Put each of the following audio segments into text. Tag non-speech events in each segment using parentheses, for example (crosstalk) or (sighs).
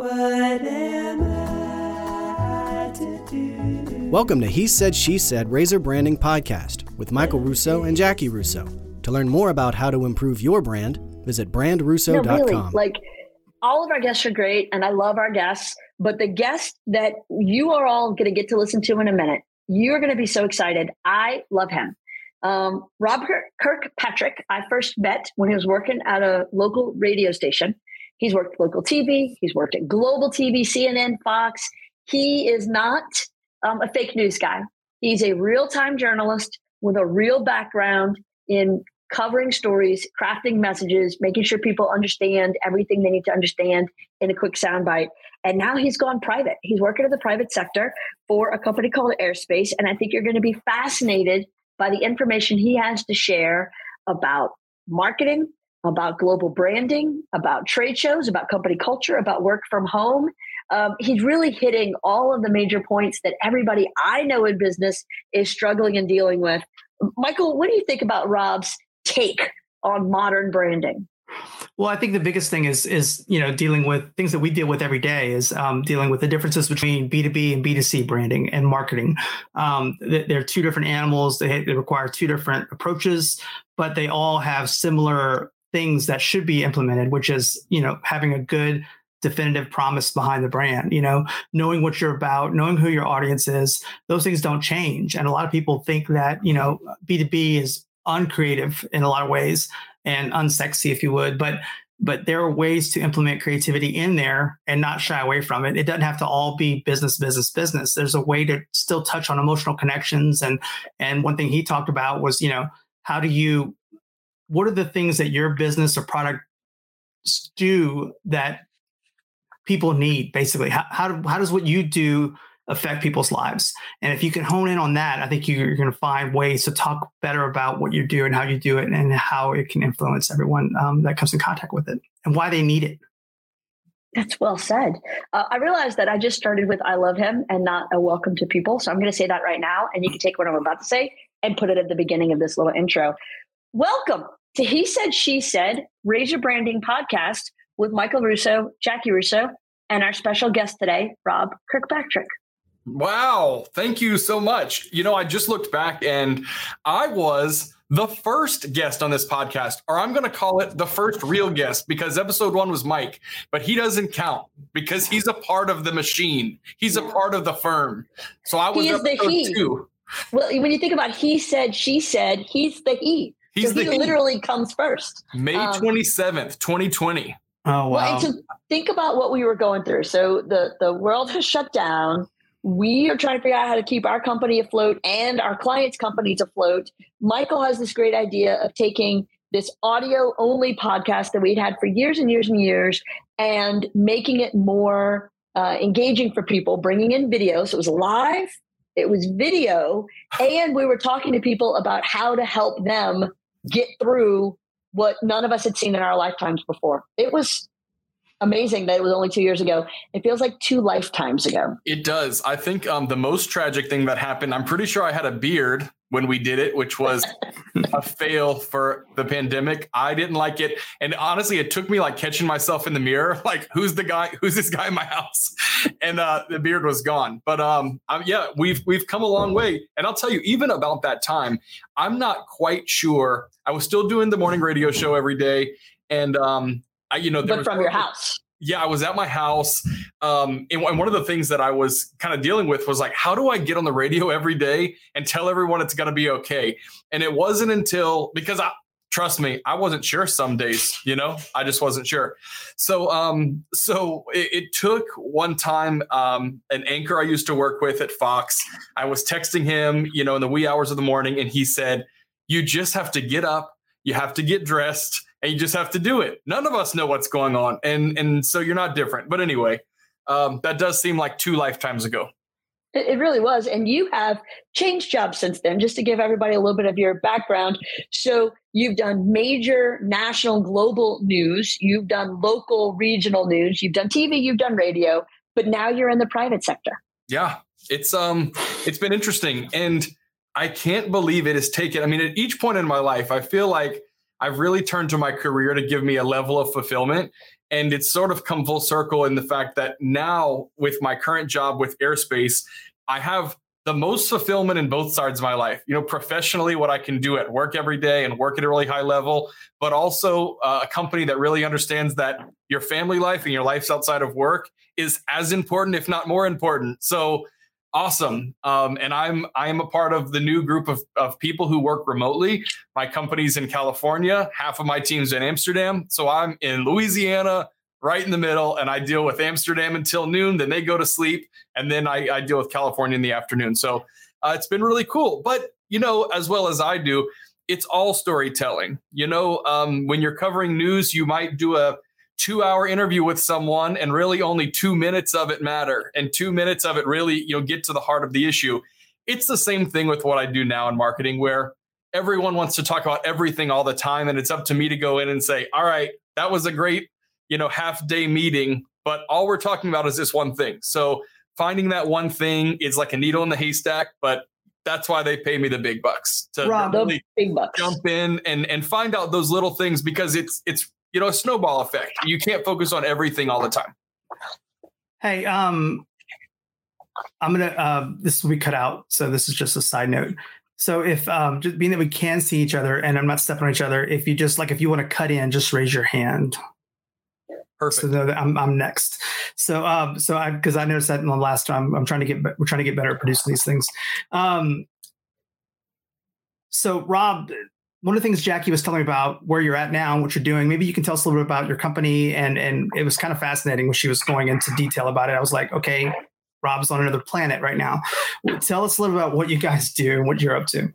What am I to do? Welcome to He Said, She Said Razor Branding Podcast with Michael Russo and Jackie Russo. To learn more about how to improve your brand, visit brandrusso.com. No, really, like all of our guests are great and I love our guests, but the guest that you are all going to get to listen to in a minute, you're going to be so excited. I love him. Um, Robert Kirkpatrick, I first met when he was working at a local radio station. He's worked local TV, he's worked at global TV, CNN, Fox. He is not um, a fake news guy. He's a real time journalist with a real background in covering stories, crafting messages, making sure people understand everything they need to understand in a quick soundbite. And now he's gone private. He's working in the private sector for a company called Airspace. And I think you're going to be fascinated by the information he has to share about marketing, about global branding, about trade shows, about company culture, about work from home. Um, he's really hitting all of the major points that everybody I know in business is struggling and dealing with. Michael, what do you think about Rob's take on modern branding? Well, I think the biggest thing is is you know dealing with things that we deal with every day is um, dealing with the differences between B two B and B two C branding and marketing. Um, they're two different animals. They, they require two different approaches, but they all have similar things that should be implemented, which is you know having a good definitive promise behind the brand you know knowing what you're about knowing who your audience is those things don't change and a lot of people think that you know b2b is uncreative in a lot of ways and unsexy, if you would. But but there are ways to implement creativity in there and not shy away from it. It doesn't have to all be business, business, business. There's a way to still touch on emotional connections. And and one thing he talked about was, you know, how do you what are the things that your business or product do that people need basically how, how, how does what you do affect people's lives. And if you can hone in on that, I think you're going to find ways to talk better about what you do and how you do it and how it can influence everyone um, that comes in contact with it and why they need it. That's well said. Uh, I realized that I just started with I love him and not a welcome to people. So I'm going to say that right now. And you can take what I'm about to say and put it at the beginning of this little intro. Welcome So he Said, She Said, Razor Branding Podcast with Michael Russo, Jackie Russo, and our special guest today, Rob Kirkpatrick. Wow. Thank you so much. You know, I just looked back and I was the first guest on this podcast, or I'm going to call it the first real guest because episode one was Mike, but he doesn't count because he's a part of the machine. He's a part of the firm. So I was he is the he. two. Well, when you think about he said, she said, he's the he. He's the he, he literally comes first. May um, 27th, 2020. Oh wow. Well, and so think about what we were going through. So the the world has shut down we are trying to figure out how to keep our company afloat and our clients' companies afloat. Michael has this great idea of taking this audio only podcast that we'd had for years and years and years and making it more uh, engaging for people, bringing in video. So it was live, it was video, and we were talking to people about how to help them get through what none of us had seen in our lifetimes before. It was amazing that it was only two years ago. It feels like two lifetimes ago. It does. I think um, the most tragic thing that happened, I'm pretty sure I had a beard when we did it, which was (laughs) a fail for the pandemic. I didn't like it. And honestly, it took me like catching myself in the mirror, (laughs) like, who's the guy? Who's this guy in my house? (laughs) And uh, the beard was gone. But um, I'm, yeah, we've we've come a long way. And I'll tell you, even about that time, I'm not quite sure. I was still doing the morning radio show every day. And um, I, you know, but from your house. Yeah, I was at my house. Um, and, and one of the things that I was kind of dealing with was like, how do I get on the radio every day and tell everyone it's going to be okay? And it wasn't until because I, trust me, I wasn't sure some days, you know, I just wasn't sure. So, um, so it, it took one time, um, an anchor I used to work with at Fox, I was texting him, you know, in the wee hours of the morning, and he said, you just have to get up, you have to get dressed, and you just have to do it. None of us know what's going on, and and so you're not different. But anyway, um, that does seem like two lifetimes ago. It really was. And you have changed jobs since then, just to give everybody a little bit of your background. So you've done major national, global news, you've done local, regional news, you've done TV, you've done radio, but now you're in the private sector. Yeah. It's um it's been interesting. And I can't believe it has taken. I mean, at each point in my life, I feel like I've really turned to my career to give me a level of fulfillment. And it's sort of come full circle in the fact that now, with my current job with airspace, I have the most fulfillment in both sides of my life. You know, professionally, what I can do at work every day and work at a really high level, but also uh, a company that really understands that your family life and your life outside of work is as important, if not more important. So awesome. Um, and I'm I'm a part of the new group of, of people who work remotely. My company's in California, half of my team's in Amsterdam. So I'm in Louisiana, right in the middle, and I deal with Amsterdam until noon. Then they go to sleep, and then I, I deal with California in the afternoon. So uh, it's been really cool. But you know, as well as I do, it's all storytelling. You know, um, when you're covering news, you might do a two hour interview with someone and really only two minutes of it matter. And two minutes of it really you know get to the heart of the issue. It's the same thing with what i do now in marketing where everyone wants to talk about everything all the time and it's up to me to go in and say all right that was a great you know half day meeting but all we're talking about is this one thing. So finding that one thing is like a needle in the haystack but that's why they pay me the big bucks to Rob, really big bucks. jump in and and find out those little things because it's it's you know a snowball effect. You can't focus on everything all the time. Hey, um, I'm gonna. Uh, this will be cut out, so this is just a side note. So if um, just being that we can see each other and I'm not stepping on each other, if you just like if you want to cut in, just raise your hand. Perfect. So that I'm I'm next. So um so I because I noticed that in the last time I'm trying to get we're trying to get better at producing these things. Um. So Rob, one of the things Jackie was telling me about where you're at now and what you're doing, maybe you can tell us a little bit about your company. And and it was kind of fascinating when she was going into detail about it. I was like, okay, Rob's on another planet right now. Tell us a little bit about what you guys do and what you're up to.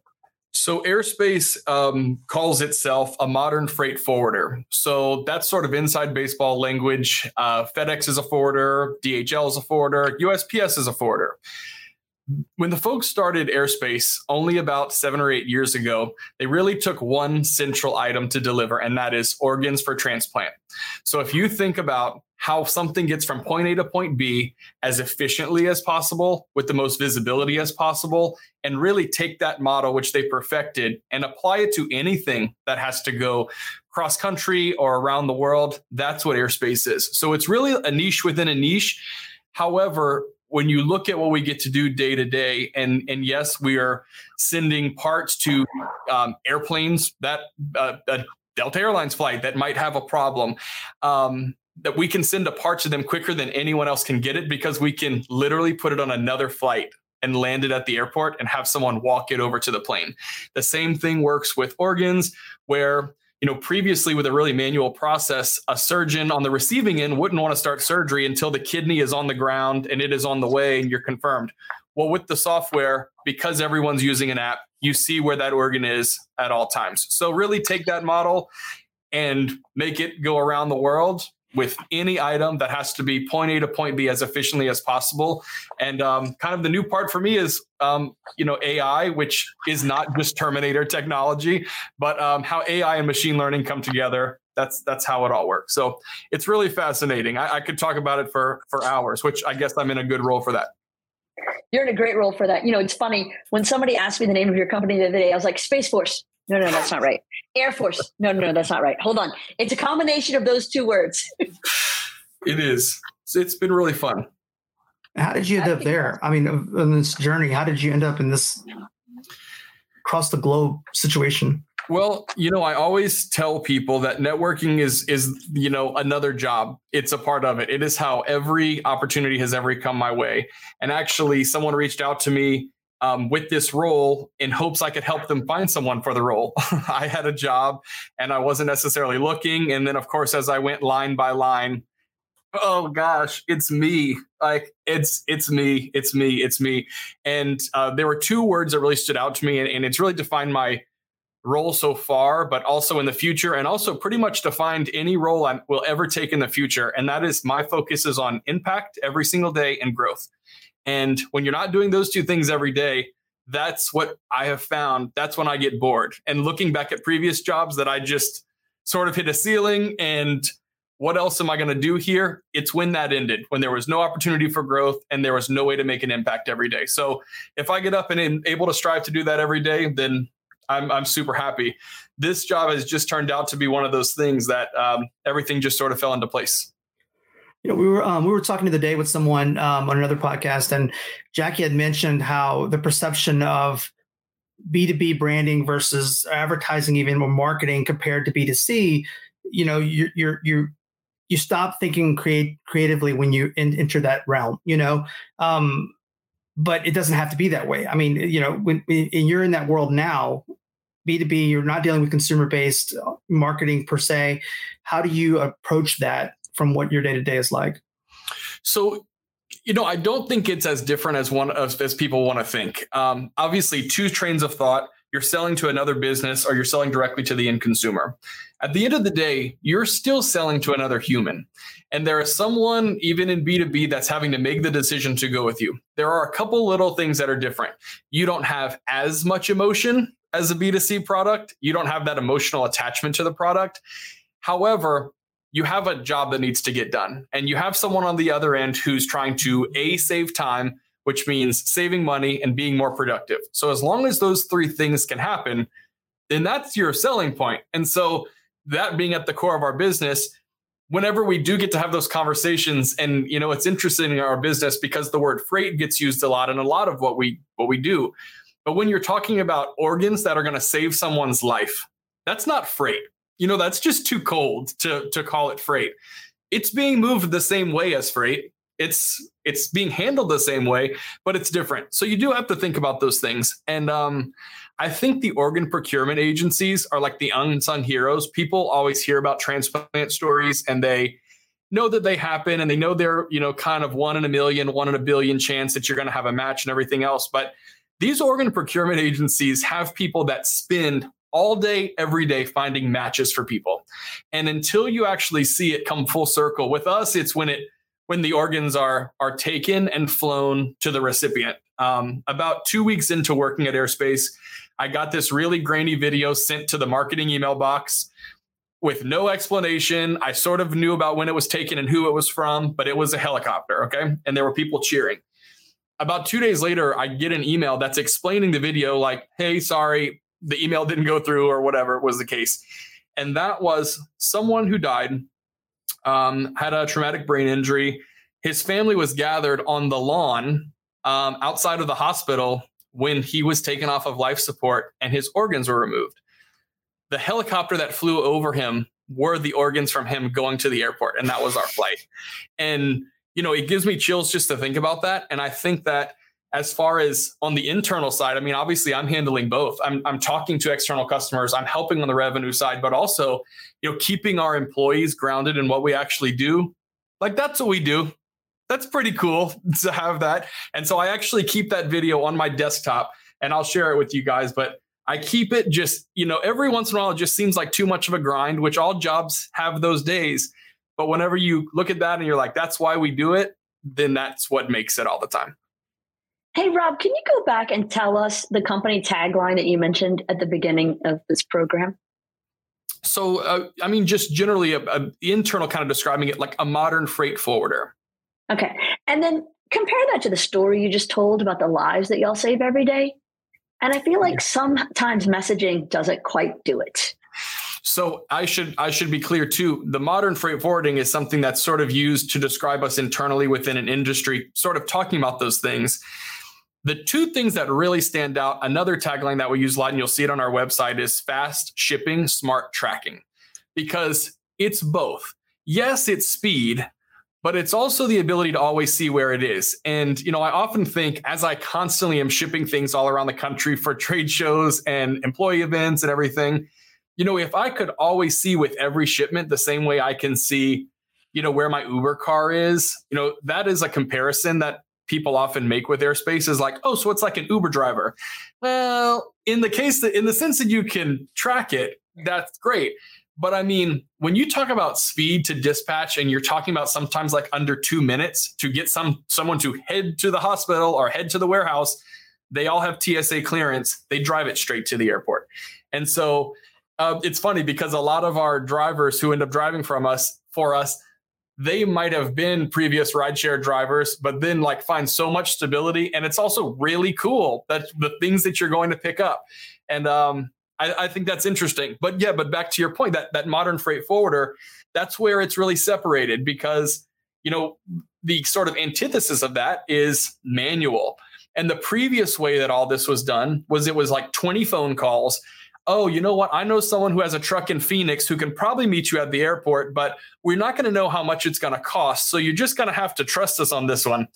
So, airspace um, calls itself a modern freight forwarder. So, that's sort of inside baseball language. Uh, FedEx is a forwarder, DHL is a forwarder, USPS is a forwarder when the folks started airspace only about seven or eight years ago, they really took one central item to deliver, and that is organs for transplant. So if you think about how something gets from point A to point B as efficiently as possible with the most visibility as possible, and really take that model, which they perfected, and apply it to anything that has to go cross country or around the world, that's what airspace is. So it's really a niche within a niche. However, when you look at what we get to do day to day, and and yes, we are sending parts to um, airplanes that uh, a Delta Airlines flight that might have a problem. Um, that we can send a part to them quicker than anyone else can get it because we can literally put it on another flight and land it at the airport and have someone walk it over to the plane. The same thing works with organs where you know, previously with a really manual process, a surgeon on the receiving end wouldn't want to start surgery until the kidney is on the ground and it is on the way and you're confirmed. Well, with the software, because everyone's using an app, you see where that organ is at all times. So really take that model and make it go around the world with any item that has to be point A to point B as efficiently as possible. And um, kind of the new part for me is, um, you know, AI, which is not just Terminator technology, but um, how AI and machine learning come together. That's that's how it all works. So it's really fascinating. I, I could talk about it for for hours, which I guess I'm in a good role for that. You're in a great role for that. You know, it's funny when somebody asked me the name of your company the other day. I was like, Space Force. No, no, that's not right. Air Force. No, no, no, that's not right. Hold on. It's a combination of those two words. it is. It's been really fun. How did you end up there? I mean, in this journey, how did you end up in this across the globe situation? Well, you know, I always tell people that networking is is you know another job. It's a part of it. It is how every opportunity has ever come my way. And actually, someone reached out to me um, with this role in hopes I could help them find someone for the role. (laughs) I had a job and I wasn't necessarily looking. And then, of course, as I went line by line, oh gosh, it's me. Like it's it's me, it's me, it's me. And uh, there were two words that really stood out to me, and, and it's really defined my role so far, but also in the future, and also pretty much defined any role I will ever take in the future. And that is my focus is on impact every single day and growth. And when you're not doing those two things every day, that's what I have found. That's when I get bored. And looking back at previous jobs that I just sort of hit a ceiling and what else am I going to do here? It's when that ended, when there was no opportunity for growth and there was no way to make an impact every day. So if I get up and am able to strive to do that every day, then I'm I'm super happy. This job has just turned out to be one of those things that um, everything just sort of fell into place. You know, we were um, we were talking the other day with someone um, on another podcast, and Jackie had mentioned how the perception of B2B branding versus advertising, even more marketing compared to B2C, you know, you're you're you you stop thinking create creatively when you in, enter that realm, you know. Um, but it doesn't have to be that way. I mean, you know, when, when you're in that world now, B2B, you're not dealing with consumer based uh, marketing per se. How do you approach that from what your day to day is like? So, you know, I don't think it's as different as one as, as people want to think. Um, obviously, two trains of thought. You're selling to another business or you're selling directly to the end consumer. At the end of the day, you're still selling to another human. And there is someone, even in B2B, that's having to make the decision to go with you. There are a couple little things that are different. You don't have as much emotion as a B2C product, you don't have that emotional attachment to the product. However, you have a job that needs to get done and you have someone on the other end who's trying to a save time which means saving money and being more productive. So as long as those three things can happen then that's your selling point. And so that being at the core of our business whenever we do get to have those conversations and you know it's interesting in our business because the word freight gets used a lot in a lot of what we what we do. But when you're talking about organs that are going to save someone's life that's not freight you know that's just too cold to to call it freight. It's being moved the same way as freight. It's it's being handled the same way but it's different. So you do have to think about those things. And um i think the organ procurement agencies are like the unsung heroes. People always hear about transplant stories and they know that they happen and they know they're you know kind of one in a million one in a billion chance that you're going to have a match and everything else. But these organ procurement agencies have people that spend all day, every day, finding matches for people. And until you actually see it come full circle with us, it's when it when the organs are are taken and flown to the recipient. Um, about two weeks into working at Airspace, I got this really grainy video sent to the marketing email box with no explanation. I sort of knew about when it was taken and who it was from, but it was a helicopter. Okay. And there were people cheering. About two days later, I get an email that's explaining the video like, hey, sorry, the email didn't go through or whatever was the case. And that was someone who died, um, had a traumatic brain injury. His family was gathered on the lawn um, outside of the hospital when he was taken off of life support and his organs were removed. The helicopter that flew over him were the organs from him going to the airport, and that was our flight. And, you know, it gives me chills just to think about that. And I think that as far as on the internal side, I mean, obviously I'm handling both. I'm, I'm talking to external customers, I'm helping on the revenue side, but also, you know, keeping our employees grounded in what we actually do. Like that's what we do. That's pretty cool (laughs) to have that. And so I actually keep that video on my desktop and I'll share it with you guys. But I keep it just, you know, every once in a while, it just seems like too much of a grind, which all jobs have those days. But whenever you look at that and you're like, that's why we do it, then that's what makes it all the time. Hey, Rob, can you go back and tell us the company tagline that you mentioned at the beginning of this program? So, uh, I mean, just generally, a, a, internal kind of describing it like a modern freight forwarder. Okay. And then compare that to the story you just told about the lives that y'all save every day. And I feel like sometimes messaging doesn't quite do it. So I should I should be clear too. The modern freight forwarding is something that's sort of used to describe us internally within an industry, sort of talking about those things. The two things that really stand out, another tagline that we use a lot, and you'll see it on our website, is fast shipping, smart tracking, because it's both. Yes, it's speed, but it's also the ability to always see where it is. And, you know, I often think as I constantly am shipping things all around the country for (laughs) trade shows and employee events and everything, you know, if I could always see with every shipment the same way I can see, you know, where my Uber car is, you know, that is a comparison that people often make with airspace is like, oh, so it's like an Uber driver. Well, in the case that in the sense that you can track it, that's great. But I mean, when you talk about speed to dispatch and you're talking about sometimes like under two minutes to get some someone to head to the hospital or head to the warehouse, they all have TSA clearance. They drive it straight to the airport. And so uh, it's funny because a lot of our drivers who end up driving from us for us, they might have been previous rideshare drivers, but then like find so much stability. And it's also really cool that the things that you're going to pick up. And um, I, I, think that's interesting. But yeah, but back to your point, that that modern freight forwarder, that's where it's really separated because you know the sort of antithesis of that is manual. And the previous way that all this was done was it was like 20 phone calls. Oh, you know what? I know someone who has a truck in Phoenix who can probably meet you at the airport, but we're not going to know how much it's going to cost. So you're just going to have to trust us on this one.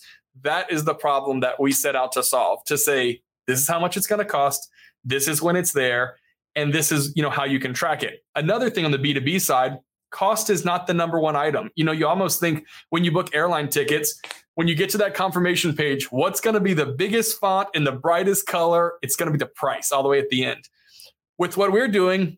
That is the problem that we set out to solve to say, this is how much it's going to cost. This is when it's there. And this is, you know, how you can track it. Another thing on the B2B side, cost is not the number one item. You know, you almost think when you book airline tickets, when you get to that confirmation page, what's going to be the biggest font in the brightest color? It's going to be the price all the way at the end. With what we're doing,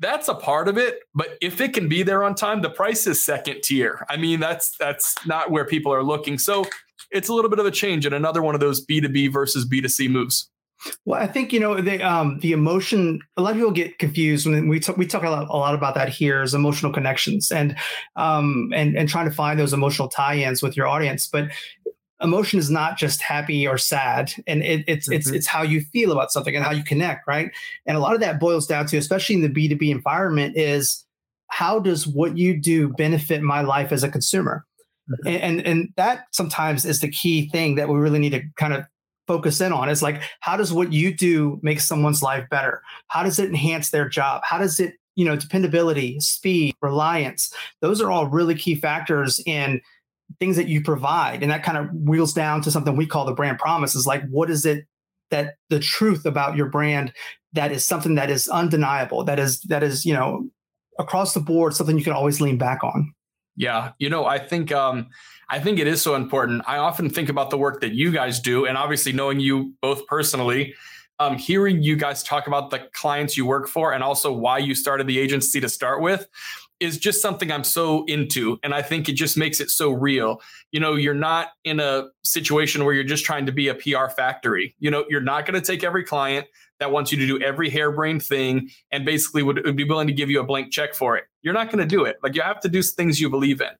that's a part of it, but if it can be there on time, the price is second tier. I mean, that's that's not where people are looking. So it's a little bit of a change and another one of those B2B versus B2C moves. Well, I think you know the um, the emotion. A lot of people get confused when we talk. We talk a lot, a lot about that here is emotional connections and um, and and trying to find those emotional tie-ins with your audience. But emotion is not just happy or sad, and it, it's mm-hmm. it's it's how you feel about something and how you connect, right? And a lot of that boils down to, especially in the B two B environment, is how does what you do benefit my life as a consumer? Mm-hmm. And, and and that sometimes is the key thing that we really need to kind of focus in on is like how does what you do make someone's life better how does it enhance their job how does it you know dependability speed reliance those are all really key factors in things that you provide and that kind of wheels down to something we call the brand promise is like what is it that the truth about your brand that is something that is undeniable that is that is you know across the board something you can always lean back on yeah you know i think um I think it is so important. I often think about the work that you guys do, and obviously knowing you both personally, um, hearing you guys talk about the clients you work for and also why you started the agency to start with is just something I'm so into. And I think it just makes it so real. You know, you're not in a situation where you're just trying to be a PR factory. You know, you're not going to take every client that wants you to do every harebrained thing and basically would, would be willing to give you a blank check for it. You're not going to do it. Like you have to do things you believe in.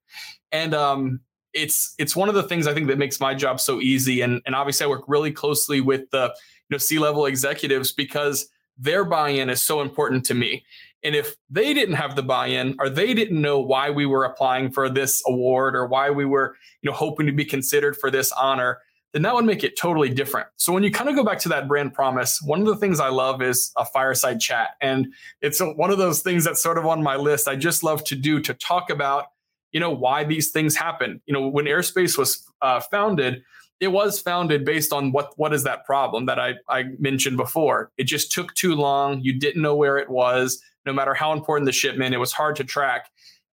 And um, it's it's one of the things I think that makes my job so easy. And and obviously I work really closely with the you know C-level executives because their buy-in is so important to me. And if they didn't have the buy-in or they didn't know why we were applying for this award or why we were, you know, hoping to be considered for this honor, then that would make it totally different. So when you kind of go back to that brand promise, one of the things I love is a fireside chat. And it's one of those things that's sort of on my list. I just love to do to talk about you know why these things happen you know when airspace was uh, founded it was founded based on what what is that problem that I, I mentioned before it just took too long you didn't know where it was no matter how important the shipment it was hard to track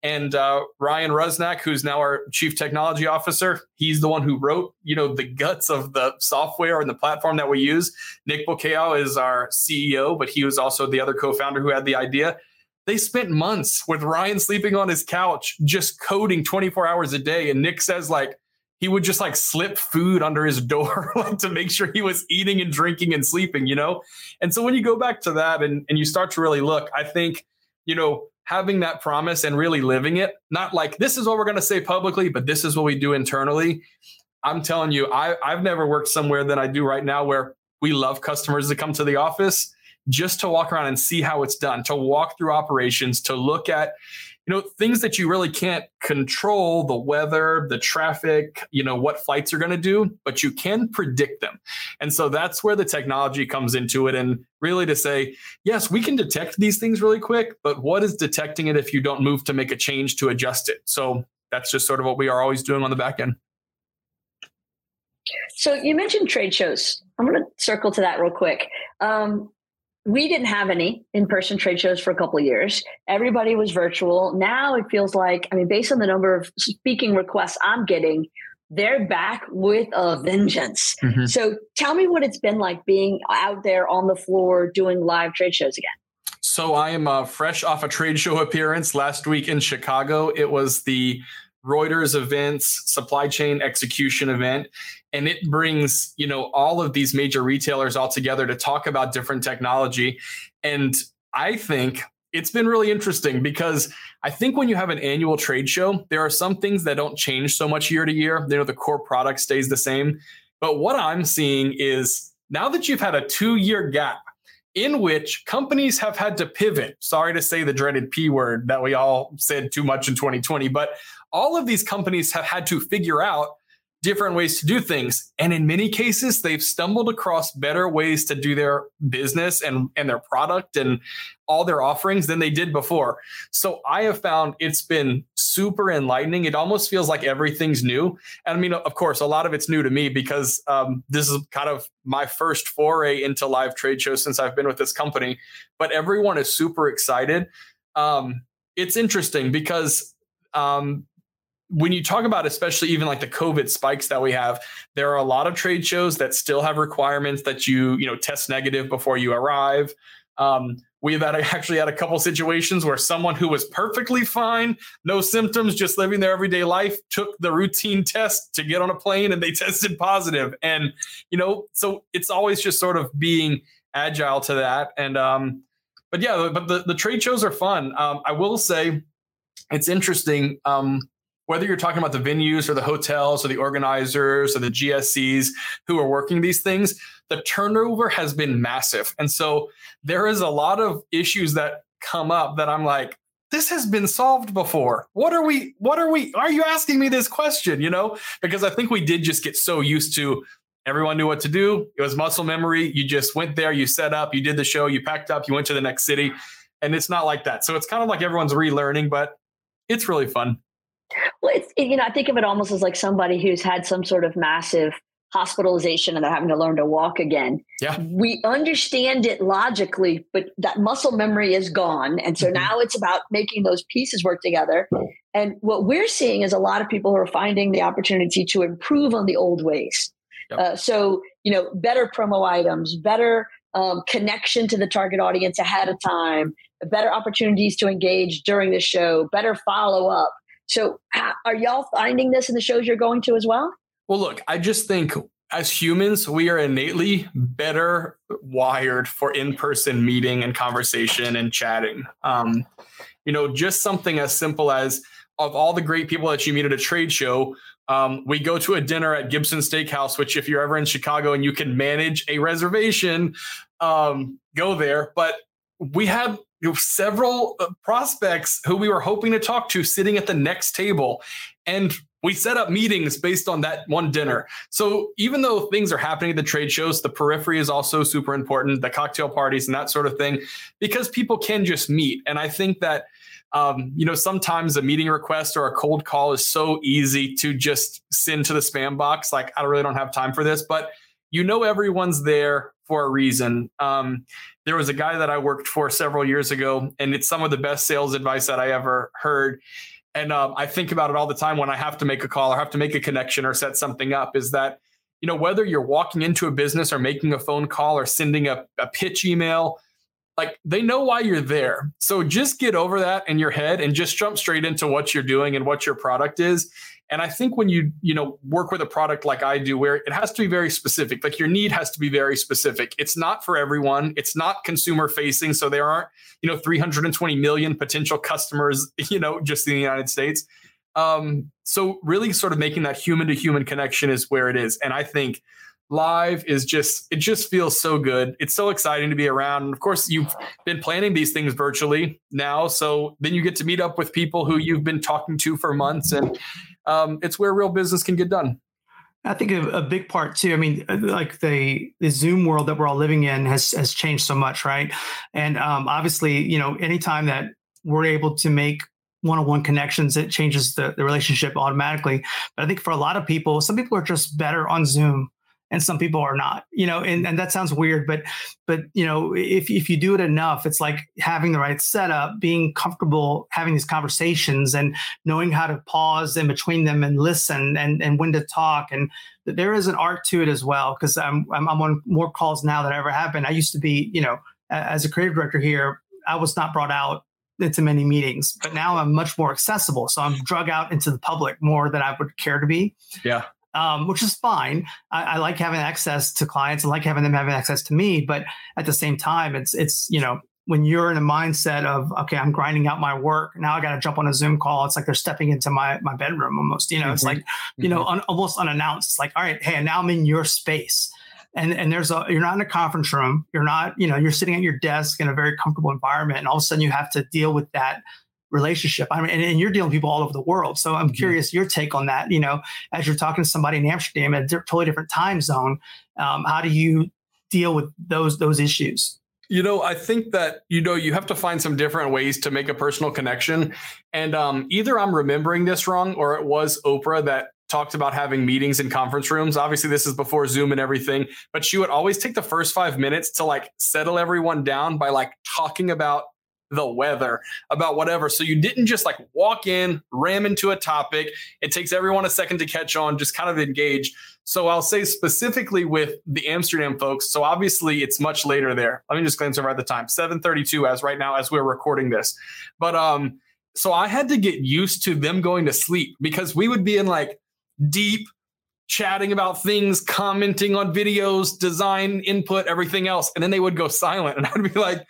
and uh, Ryan Rusnak, who's now our chief technology officer, he's the one who wrote, you know, the guts of the software and the platform that we use. Nick Bokeo is our CEO, but he was also the other co-founder who had the idea. They spent months with Ryan sleeping on his couch, just coding 24 hours a day. And Nick says, like, he would just like slip food under his door (laughs) like to make sure he was eating and drinking and sleeping, you know? And so when you go back to that and, and you start to really look, I think, you know, having that promise and really living it, not like this is what we're going to say publicly, but this is what we do internally. I'm telling you, I, I've never worked somewhere than I do right now where we love customers to come to the office just to walk around and see how it's done, to walk through operations, to look at you know things that you really can't control the weather the traffic you know what flights are going to do but you can predict them. And so that's where the technology comes into it and really to say yes we can detect these things really quick but what is detecting it if you don't move to make a change to adjust it? So that's just sort of what we are always doing on the back end. So you mentioned trade shows. I'm going to circle to that real quick. Um, we didn't have any in-person trade shows for a couple of years. Everybody was virtual. Now it feels like i mean based on the number of speaking requests i'm getting they're back with a vengeance. Mm-hmm. so tell me what it's been like being out there on the floor doing live trade shows again. So i am uh, fresh off a trade show appearance last week in chicago. It was the Reuters events, supply chain execution event, and it brings you know all of these major retailers all together to talk about different technology. And I think it's been really interesting because I think when you have an annual trade show, there are some things that don't change so much year to year. You know, the core product stays the same. But what I'm seeing is now that you've had a two year gap in which companies have had to pivot. Sorry to say the dreaded P word that we all said too much in 2020, but all of these companies have had to figure out different ways to do things. And in many cases, they've stumbled across better ways to do their business and, and their product and all their offerings than they did before. So I have found it's been super enlightening. It almost feels like everything's new. And I mean, of course, a lot of it's new to me because um, this is kind of my first foray into live trade shows since I've been with this company. But everyone is super excited. Um, it's interesting because um, when you talk about especially even like the covid spikes that we have there are a lot of trade shows that still have requirements that you you know test negative before you arrive. Um, we've had actually had a couple situations where someone who was perfectly fine no symptoms just living their everyday life took the routine test to get on a plane and they (laughs) tested positive. And you know so it's always just sort of being agile to that. And um but yeah but the, the trade shows are fun. Um, i will say it's interesting um whether you're talking about the venues or the hotels or the organizers or the GSCs who are working these things, the turnover has been massive. And so there is a lot of issues that come up that I'm like, this has been solved before. What are we, what are we, are you asking me this question? You know, because I think we did just get so used to everyone knew what to do. It was muscle memory. You just went there, you set up, you did the show, you packed up, you went to the next city. And it's not like that. So it's kind of like everyone's relearning, but it's really fun. Well, it's you know, I think of it almost as like somebody who's had some sort of massive hospitalization and they're having to learn to walk again. Yeah. We understand it logically, but that muscle memory is gone. And so mm-hmm. now it's about making those pieces work together. And what we're seeing is a lot of people who are finding the opportunity to improve on the old ways. Yep. Uh, so, you know, better promo items, better um, connection to the target audience ahead of time, better opportunities to engage during the show, better follow up. So, are y'all finding this in the shows you're going to as well? Well, look, I just think as humans, we are innately better wired for in person meeting and conversation and chatting. Um, you know, just something as simple as of all the great people that you meet at a trade show, um, we go to a dinner at Gibson Steakhouse, which, if you're ever in Chicago and you can manage a reservation, um, go there. But we know, several uh, prospects who we were hoping to talk to sitting at the next table. And we set up meetings based on that one dinner. So even though things are happening at the trade shows, the periphery is also super important, the cocktail parties and that sort of thing, because people can just meet. And I think that um, you know, sometimes a meeting request or a cold call is so easy to just send to the spam box. Like, I really don't have time for this, but you know, everyone's there for a reason. Um, there was a guy that I worked for several years ago, and it's some of the best sales advice that I ever heard. And um, I think about it all the time when I have to make a call or have to make a connection or set something up. Is that you know whether you're walking into a business or making a phone call or sending a, a pitch email, like they know why you're there. So just get over that in your head and just jump straight into what you're doing and what your product is. And I think when you, you know, work with a product like I do, where it has to be very specific, like your need has to be very specific. It's not for everyone. It's not consumer facing. So there aren't, you know, 320 million potential customers, (laughs) you know, just in the United States. Um, so really sort of making that human to human connection is where it is. And I think live is just it just feels so good it's so exciting to be around and of course you've been planning these things virtually now so then you get to meet up with people who you've been talking to for months and um, it's where real business can get done. I think a, a, big part too. I mean, like the the Zoom world that we're all living in has has changed so much, right? And um, obviously, you know, anytime that we're able to make one-on-one connections, it changes the, the relationship automatically. But I think for a lot of people, some people are just better on Zoom and some people are not you know and, and that sounds weird but but you know if, if you do it enough it's like having the right setup being comfortable having these conversations and knowing how to pause in between them and listen and and when to talk and there is an art to it as well because I'm, I'm i'm on more calls now than i ever have been i used to be you know as a creative director here i was not brought out into many meetings, but now I'm much more accessible. So I'm mm. drug out into the public more than I would care to be. Yeah um, which is fine. I, I, like having access to clients. I like having them having access to me. But at the same time, it's it's you know when you're in a mindset of okay, I'm grinding out my work now. I got to jump on a Zoom call. It's like they're stepping into my my bedroom almost. You know, mm-hmm. it's like you mm-hmm. know un, almost unannounced. It's like all right, hey, now I'm in your space. and and there's a you're not in a conference room you're not you know you're sitting at your desk in a very comfortable environment and all of a sudden you have to deal with that relationship. I mean and, and you're dealing with people all over the world. So i'm curious your take on that you know as you're talking to somebody in amsterdam at a totally different time zone um, how do you deal with those those issues? You know, I think that you know you have to find some different ways to make a personal connection, and um, either I'm remembering this wrong, or it was Oprah that talked about having meetings in conference rooms. Obviously, this is before Zoom and everything, but she would always take the first five minutes to like settle everyone down by like talking about the weather, about whatever. So you didn't just like walk in, ram into a topic. It takes everyone a second to catch on, just kind of engage. So I'll say specifically with the Amsterdam folks. So obviously it's much later there. Let me just glance over at the time, 7:32 as right now as we're recording this. But um, so I had to get used to them going to sleep because we would be in like deep chatting about things, commenting on videos, design input, everything else. And then they would go silent. And (laughs) I'd be like,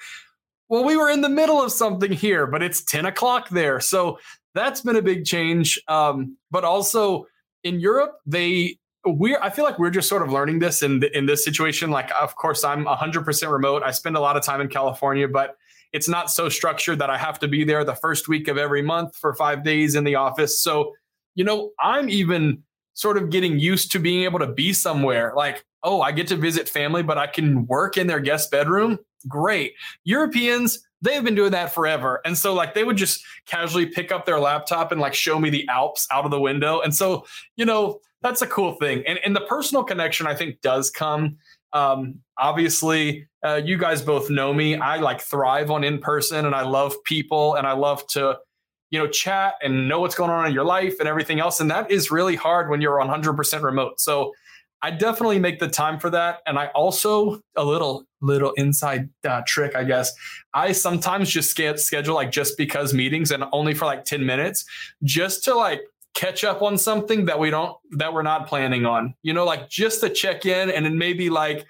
well, we were in the middle of something here, but it's 10 o'clock there. So that's been a big change. Um, but also in Europe, they we're I feel like we're just sort of learning this in the, in this situation. Like, of course, I'm 100% remote. I spend a lot of time in California, but it's not so structured that I have to be there the first week of every month for five days in the office. So, you know, I'm even sort of getting used to being able to be somewhere like, oh, I get to visit family, but I can work in their guest bedroom. Great. Europeans, they've been doing that forever. And so like they would just casually pick up their laptop and like show me the Alps out of the window. And so, you know, that's a cool thing. And, and the personal connection I think does come. Um, obviously, uh, you guys both know me. I like thrive on in person and I love people and I love to you know, chat and know what's going on in your life and everything else. And that is really hard when you're 100% remote. So I definitely make the time for that. And I also, a little, little inside uh, trick, I guess, I sometimes just schedule like just because meetings and only for like 10 minutes just to like catch up on something that we don't, that we're not planning on, you know, like just to check in and then maybe like,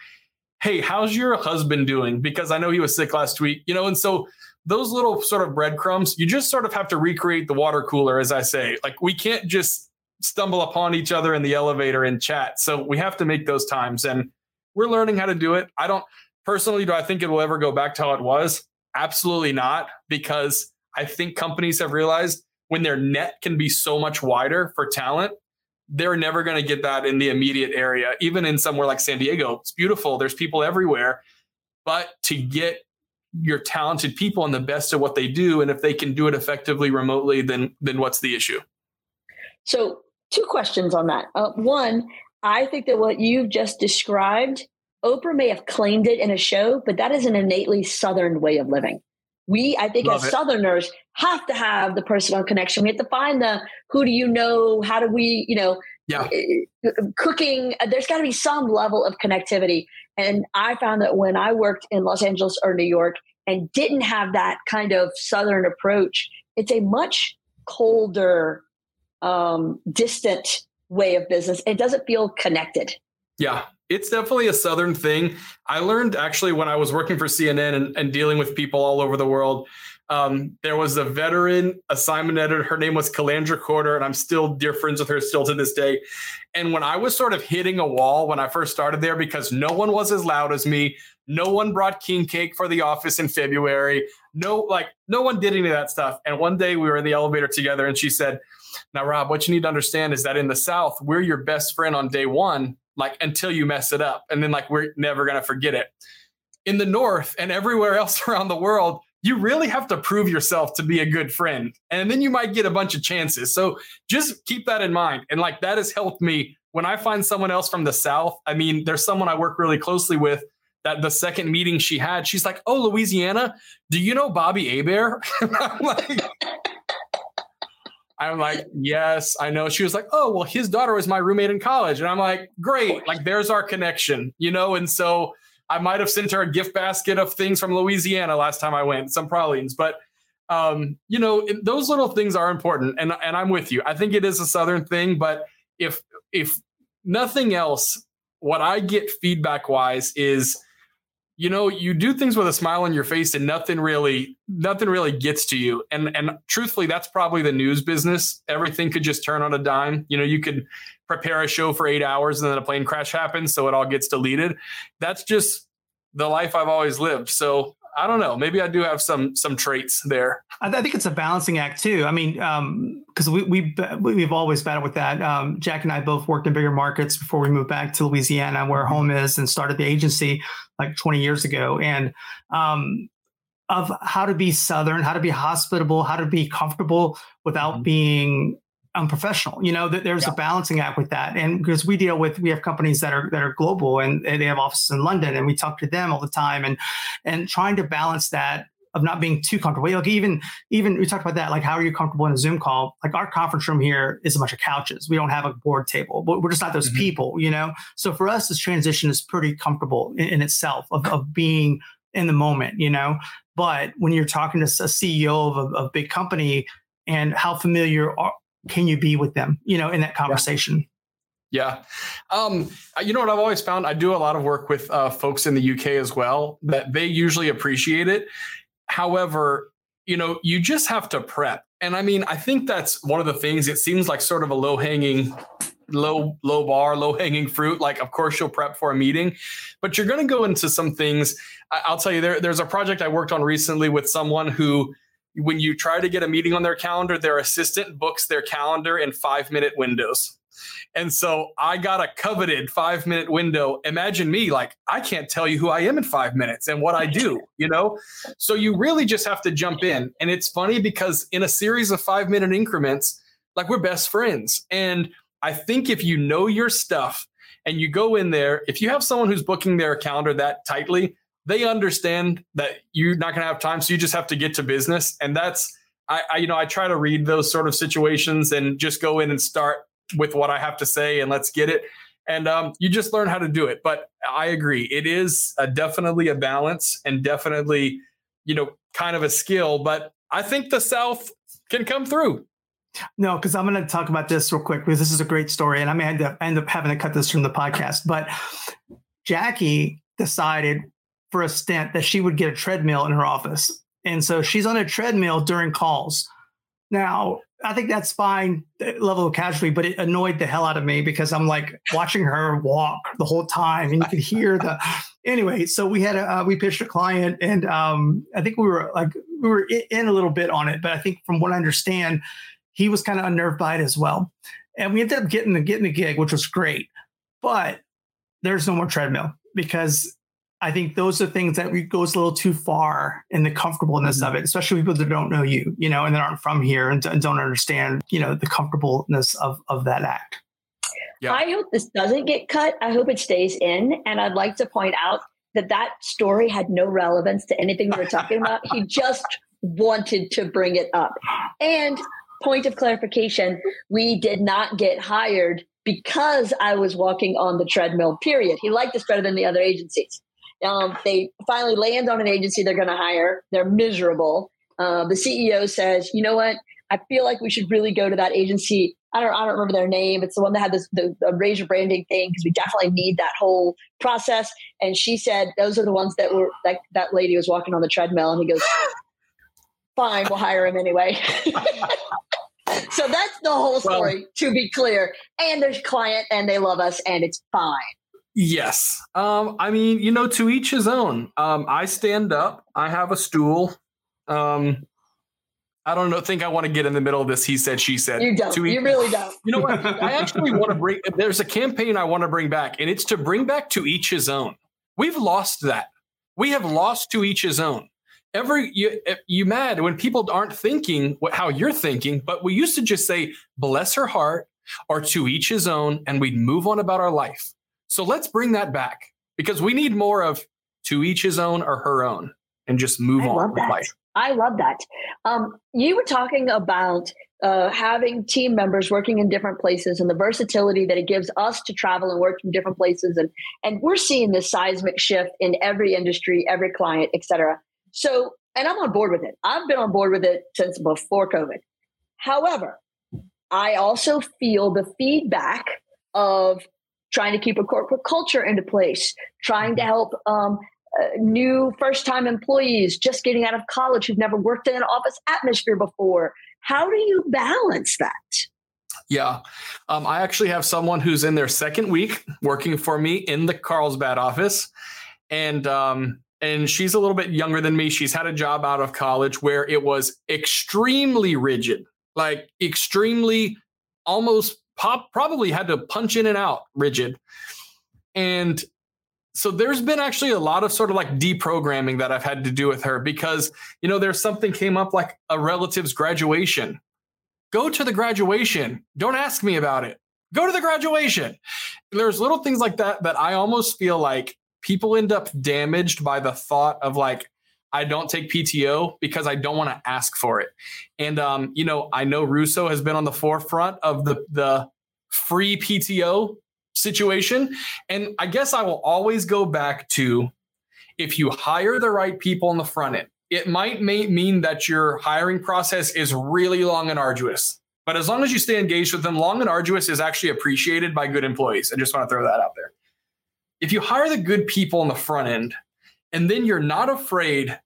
hey, how's your husband doing? Because I know he was sick last week, you know, and so those little sort of breadcrumbs, you just sort of have to recreate the water cooler, as I say. Like we can't just stumble upon each other in the elevator and chat. So we have to make those times. And we're learning how to do it. I don't personally, do I think it will ever go back to how it was? Absolutely not, because I think companies have realized when their net can be so much wider for talent, they're never going to get that in the immediate area. Even in somewhere like San Diego, it's beautiful. There's people everywhere. But to get your talented people and the best of what they do and if they can do it effectively remotely then then what's the issue so two questions on that uh, one i think that what you've just described oprah may have claimed it in a show but that is an innately southern way of living. We i think Love as it. southerners have to have the personal connection. We have to find the who do you know? How do we you know yeah. uh, cooking? Uh, there's got to be some level of connectivity. And i found that when i worked in los angeles or new york and didn't have that kind of southern approach it's a much colder um, distant way of business. It doesn't feel connected yeah it's definitely a southern thing i learned actually when i was working for cnn and, and dealing with people all over the world um, there was a veteran assignment editor. Her name was Calandra Corder, and I'm still dear friends with her still to this day. And when I was sort of hitting a wall when I first started there, because no one was as loud as me, no one brought king cake for the office in February. No, like no one did any of that stuff. And one day we were in the elevator together, and she said, "Now, Rob, what you need to understand is that in the South, we're your best friend on day one, like until you mess it up, and then like we're never gonna forget it." In the North and everywhere (laughs) else around the world, you really have to prove yourself to be a good friend. And then you might get a bunch of chances. So just keep that in mind. And like that has helped me when I find someone else from the South. I mean, there's someone I work really closely with that the second meeting she had, she's like, Oh, Louisiana, do you know Bobby Hebert? (laughs) I'm like, I'm like, (laughs) yes, I know. She was like, oh, well, his daughter was my roommate in college. And I'm like, great. Like, there's our connection, you know? And so I might have sent her a gift basket of things from Louisiana last time I went, some pralines, but um, you know, those little things are important. And and I'm with you. I think it is a southern thing, but if if nothing else, what I get feedback wise is you know, you do things with a smile on your face and nothing really nothing really gets to you. And and truthfully, that's probably the news business. Everything could just turn on a dime. You know, you could prepare a show for 8 hours and then a plane crash happens so it all gets deleted. That's just the life I've always lived. So I don't know. Maybe I do have some some traits there. I, think it's a balancing act too. I mean, because um, we we we've always battled with that. Um, Jack and I both worked in bigger markets before we moved back to Louisiana, where home is, and started the agency like 20 years ago. And um, of how to be southern, how to be hospitable, how to be comfortable without mm-hmm. being unprofessional. You know, that there's yeah. a balancing act with that. And because we deal with, we have companies that are that are global and, and, they have offices in London, and we talk to them all the time, and and trying to balance that of not being too comfortable. Like even even we talked about that. Like how are you comfortable in a Zoom call? Like our conference room here is a bunch of couches. We don't have a board table, but we're just not those mm-hmm. people. You know. So for us, this transition is pretty comfortable in, in itself of, of being in the moment. You know. But when you're talking to a CEO of a, big company, and how familiar are, can you be with them, you know, in that conversation? Yeah. Um, you know what I've always found? I do a lot of work with uh, folks in the UK as well that they usually appreciate it. However, you know, you just have to prep. And I mean, I think that's one of the things, it seems like sort of a low hanging low low bar low hanging fruit like of course you'll prep for a meeting but you're going to go into some things i'll tell you there, there's a project i worked on recently with someone who when you try to get a meeting on their calendar, their assistant books their calendar in five minute windows. And so I got a coveted five minute window. Imagine me, like, I can't tell you who I am in five minutes and what I do, (laughs) you know? So you really just have to jump in. And it's funny because in a series of five minute increments, like we're best friends. And I think if you know your stuff and you go in there, if you have someone who's booking their calendar that tightly, they understand that you're not going to have time, so you just have to get to business. And that's I, I, you know I try to read those sort of situations and just go in and start with what I have to say and let's get it. And um, you just learn how to do it. But I agree, it is a, definitely a balance and definitely you know kind of a skill. But I think the South can come through. No, because I'm going to talk about this real quick because this is a great story, and I may end up, end up having to cut this from the podcast. But Jackie decided for a stint that she would get a treadmill in her office. And so she's on a treadmill during calls. Now, I think that's fine level of casualty, but it annoyed the hell out of me because I'm like watching her walk the whole time and you could hear the (laughs) anyway. So we had a, uh, we pitched a client and um, I think we were like, we were in a little bit on it, but I think from what I understand, he was kind of unnerved by it as well. And we ended up getting the, getting the gig, which was great, but there's no more treadmill because I think those are things that goes a little too far in the comfortableness mm-hmm. of it, especially people that don't know you, you know, and that aren't from here and, and don't understand, you know, the comfortableness of of that act. Yeah. I hope this doesn't get cut. I hope it stays in. And I'd like to point out that that story had no relevance to anything we were talking about. he (laughs) just wanted to bring it up. And point of clarification, we did not get hired because I was walking on the treadmill, period. He liked us better than the other agencies. Um, they finally land on an agency they're going to hire. They're miserable. Uh, the CEO says, "You know what? I feel like we should really go to that agency. I don't, I don't remember their name. It's the one that had this the, the razor branding thing because we definitely need that whole process." And she said, "Those are the ones that were that that lady was walking on the treadmill." And he goes, (laughs) "Fine, we'll hire him anyway." (laughs) so that's the whole story. Well, to be clear, and there's client, and they love us, and it's fine. Yes. Um, I mean, you know, to each his own. Um, I stand up. I have a stool. Um, I don't know. Think I want to get in the middle of this. He said, she said. You don't. you really don't. You know what? I actually want to bring. There's a campaign I want to bring back, and it's to bring back to each his own. We've lost that. We have lost to each his own. Every you, you mad when people aren't thinking what, how you're thinking, but we used to just say, "Bless her heart," or "To each his own," and we'd move on about our life. So let's bring that back because we need more of to each his own or her own and just move I on with that. life. I love that. Um, you were talking about uh, having team members working in different places and the versatility that it gives us to travel and work from different places. And, and we're seeing this seismic shift in every industry, every client, et cetera. So, and I'm on board with it. I've been on board with it since before COVID. However, I also feel the feedback of trying to keep a corporate culture into place, trying to help um, uh, new first time employees just getting out of college who've never worked in an office atmosphere before. How do you balance that? Yeah. Um, I actually have someone who's in their second week working for me in the Carlsbad office. And um, and she's a little bit younger than me. She's had a job out of college where it was extremely rigid, like extremely almost pop probably had to punch in and out rigid. And so there's been actually a lot of sort of like deprogramming that I've had to do with her because, you know, there's something came up like a relative's graduation. Go to the graduation. Don't ask me about it. Go to the graduation. There's little things like that that I almost feel like people end up damaged by the thought of like, I don't take PTO because I don't want to ask for it. And um, you know, I know Russo has been on the forefront of the the free PTO situation. And I guess I will always go back to if you hire the right people in the front end, it might may mean that your hiring process is really long and arduous. But as long as you stay engaged with them, long and arduous is actually appreciated by good employees. I just want to throw that out there. If you hire the good people in the front end, and then you're not afraid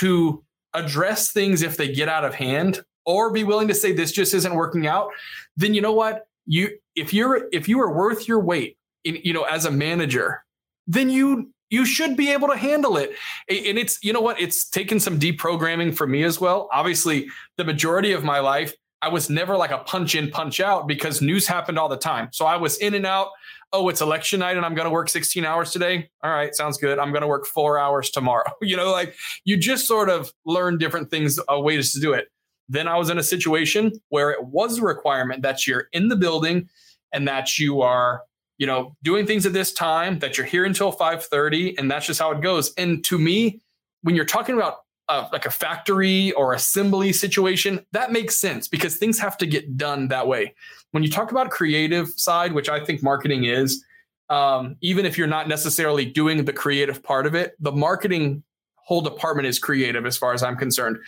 to address things if they get out of hand or be willing to say this just isn't working out, then you know what? You if you're if you are worth your weight in, you know as a manager, then you you should be able to handle it. And it's you know what? It's taken some deprogramming for me as well. Obviously, the majority of my life I was never like a punch in, punch out because news happened all the time. So I was in and out oh, it's election night and I'm going to work 16 hours today. All right, sounds good. I'm going to work four hours tomorrow. (laughs) You know, like you just sort of learn different things, uh, ways to do it. Then I was in a situation where it was a requirement that you're in the building and that you are, you know, doing things at this time, that you're here until 5:30, and that's just how it goes. And to me, when you're talking about uh, like a factory or assembly situation, that makes sense because things have to get done that way. When you talk about creative side, which I think marketing is, um, even if you're not necessarily doing the creative part of it, the marketing whole department is creative as far as I'm concerned.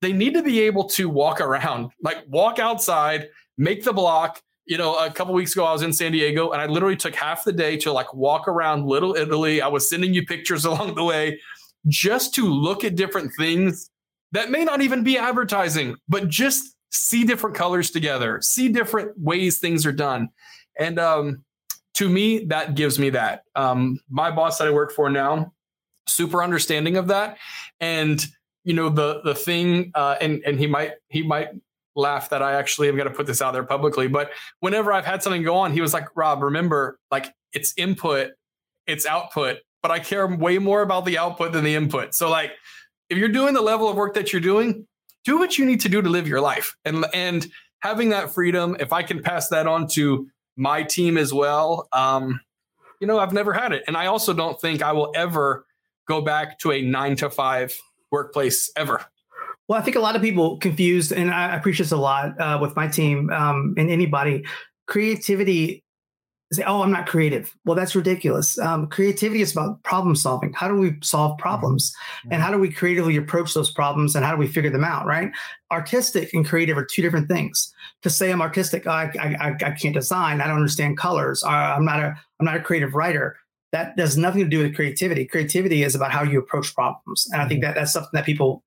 They need to be able to walk around, like walk outside, make the block. You know, a couple weeks ago, I was in San Diego and I literally took half the day to like walk around Little Italy. I was sending you pictures (laughs) along the way just to look at different things that may not even be advertising, but just see different colors together, see different ways things are done. And um, to me, that gives me that. Um, my boss that I work for now, super understanding of that. And you know, the the thing, uh, and and he might he might laugh that I actually am going to put this out there publicly. But whenever I've had something go on, he was like, Rob, remember, like it's input, it's output but I care way more about the output than the input. So like if you're doing the level of work that you're doing, do what you need to do to live your life. And and having that freedom, if I can pass that on to my team as well, um, you know, I've never had it. And I also don't think I will ever go back to a nine to five workplace ever. Well, I think a lot of people confused, and I appreciate this a lot uh, with my team um, and anybody. Creativity say, "Oh, I'm not creative." Well, that's ridiculous. Um, creativity is about problem solving. How do we solve mm-hmm. problems, mm-hmm. and how do we creatively approach those problems, and how do we figure them out? Right? Artistic and creative are two different things. To say I'm artistic, oh, I, I, I can't design. I don't understand colors. I'm not a I'm not a creative writer. That has nothing to do with creativity. Creativity is about how you approach problems, and I think mm-hmm. that that's something that people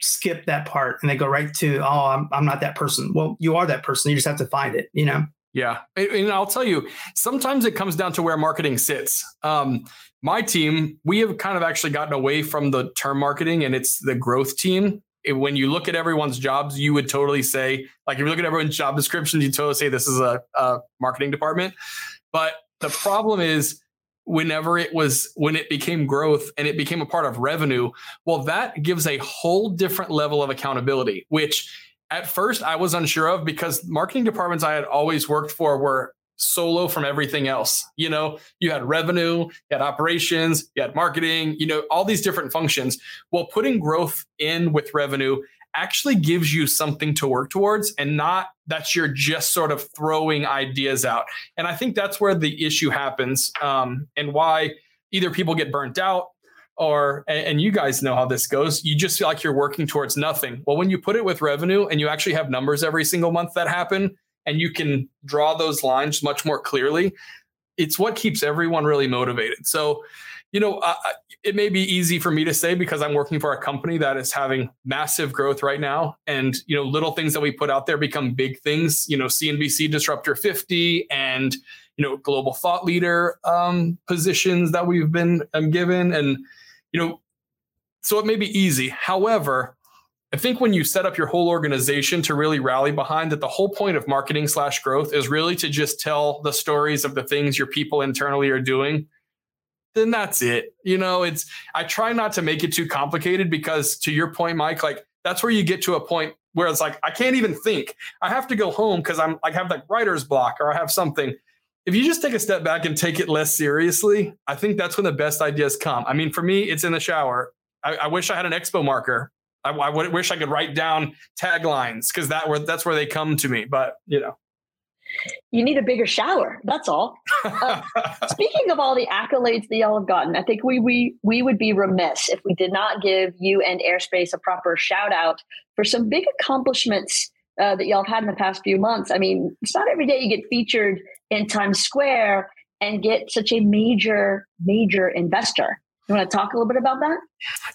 skip that part and they go right to, "Oh, I'm I'm not that person." Well, you are that person. You just have to find it. You know. Yeah. And I'll tell you, sometimes it comes down to where marketing sits. Um, my team, we have kind of actually gotten away from the term marketing and it's the growth team. It, when you look at everyone's jobs, you would totally say, like, if you look at everyone's job descriptions, you totally say this is a, a marketing department. But the problem is, whenever it was when it became growth and it became a part of revenue well that gives a whole different level of accountability which at first I was unsure of because marketing departments I had always worked for were solo from everything else. You know, you had revenue, you had operations, you had marketing, you know, all these different functions. Well, putting growth in with revenue actually gives you something to work towards and not that you're just sort of throwing ideas out. And I think that's where the issue happens um, and why either people get burnt out or and you guys know how this goes you just feel like you're working towards nothing well when you put it with revenue and you actually have numbers every single month that happen and you can draw those lines much more clearly it's what keeps everyone really motivated so you know, uh, it may be easy for me to say because I'm working for a company that is having massive growth right now. And, you know, little things that we put out there become big things, you know, CNBC Disruptor 50 and, you know, global thought leader um, positions that we've been um, given. And, you know, so it may be easy. However, I think when you set up your whole organization to really rally behind that, the whole point of marketing slash growth is really to just tell the stories of the things your people internally are doing then that's it. You know, it's I try not to make it too complicated because to your point, Mike, like that's where you get to a point where it's like I can't even think. I have to go home because I'm like have like writer's block or I have something. If you just take a step back and take it less seriously, I think that's when the best ideas come. I mean, for me, it's in the shower. I, I wish I had an expo marker. I, I wish I could write down taglines because that where that's where they come to me. But you know, you need a bigger shower. That's all. Uh, (laughs) speaking of all the accolades that y'all have gotten, I think we we we would be remiss if we did not give you and Airspace a proper shout out for some big accomplishments uh, that y'all have had in the past few months. I mean, it's not every day you get featured in Times Square and get such a major major investor. You want to talk a little bit about that?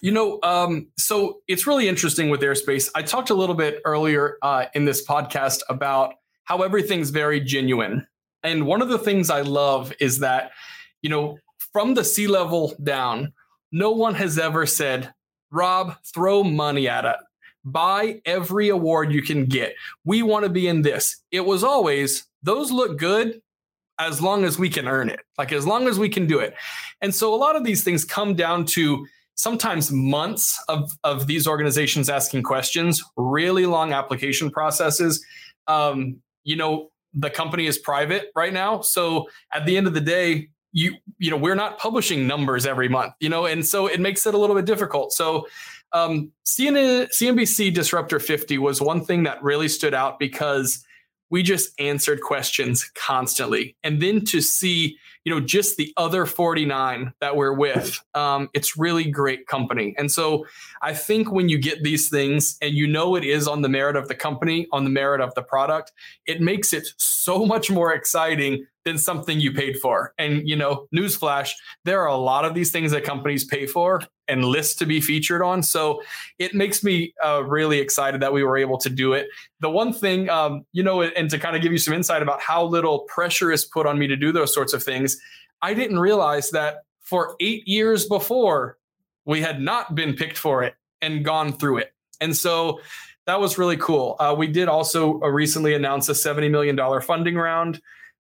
You know, um, so it's really interesting with airspace. I talked a little bit earlier uh, in this podcast about how everything's very genuine. And one of the things I love is that, you know, from the C-level down, no one has ever said, Rob, throw money at it. Buy every award you can get. We want to be in this. It was always, those look good as long as we can earn it, like as long as we can do it. And so a lot of these things come down to sometimes months of, of these organizations asking questions, really long application processes. Um, you know, the company is private right now. So at the end of the day, you you know we're not publishing numbers every month you know and so it makes it a little bit difficult so um, CNN, cnbc disruptor 50 was one thing that really stood out because we just answered questions constantly. And then to see you know just the other 49 that we're with um, it's really great company. And so i think when you get these things and you know it is on the merit of the company on the merit of the product it makes it so much more exciting than something you paid for. And you know, newsflash, there are a lot of these things that companies pay for and list to be featured on. So it makes me uh, really excited that we were able to do it. The one thing, um, you know, and to kind of give you some insight about how little pressure is put on me to do those sorts of things, I didn't realize that for eight years before, we had not been picked for it and gone through it. And so that was really cool. Uh, we did also uh, recently announce a $70 million funding round.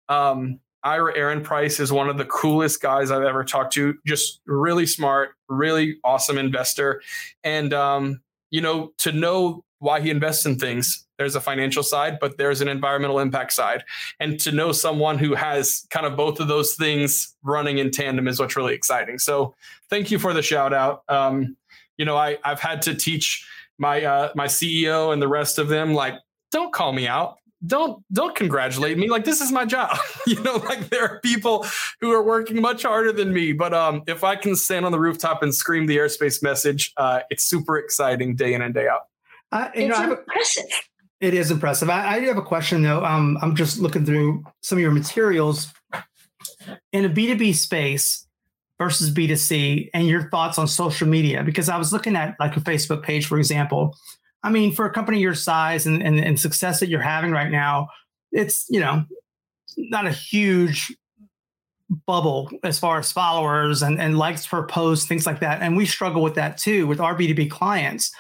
Um, Ira Ehrenpreis is one of the coolest guys I've ever talked to. Just really smart, really awesome investor. And, um, you know, to know why he invests in things, there's a financial side, but there's an environmental impact side. And to know someone who has kind of both of those things running in tandem is what's really exciting. So thank you for the shout out. Um, you know, I, I've had to teach my uh, my CEO and the rest of them like, don't call me out don't don't congratulate me. Like this is my job. (laughs) You know like there are people who are working much harder than me. But um if i can stand on the rooftop and scream the airspace message uh it's super exciting day in and day out. Uh, it's know, impressive. It is impressive. I, I do have a question though. Um i'm just looking through some of your materials. In a b2b space versus b2c and your thoughts on social media because i was looking at like a facebook page for example I mean, for a company your size and, and, and success that you're having right now, it's, you know, not a huge bubble as far as followers and, and likes per post, things like that. And we struggle with that too with our B2B clients.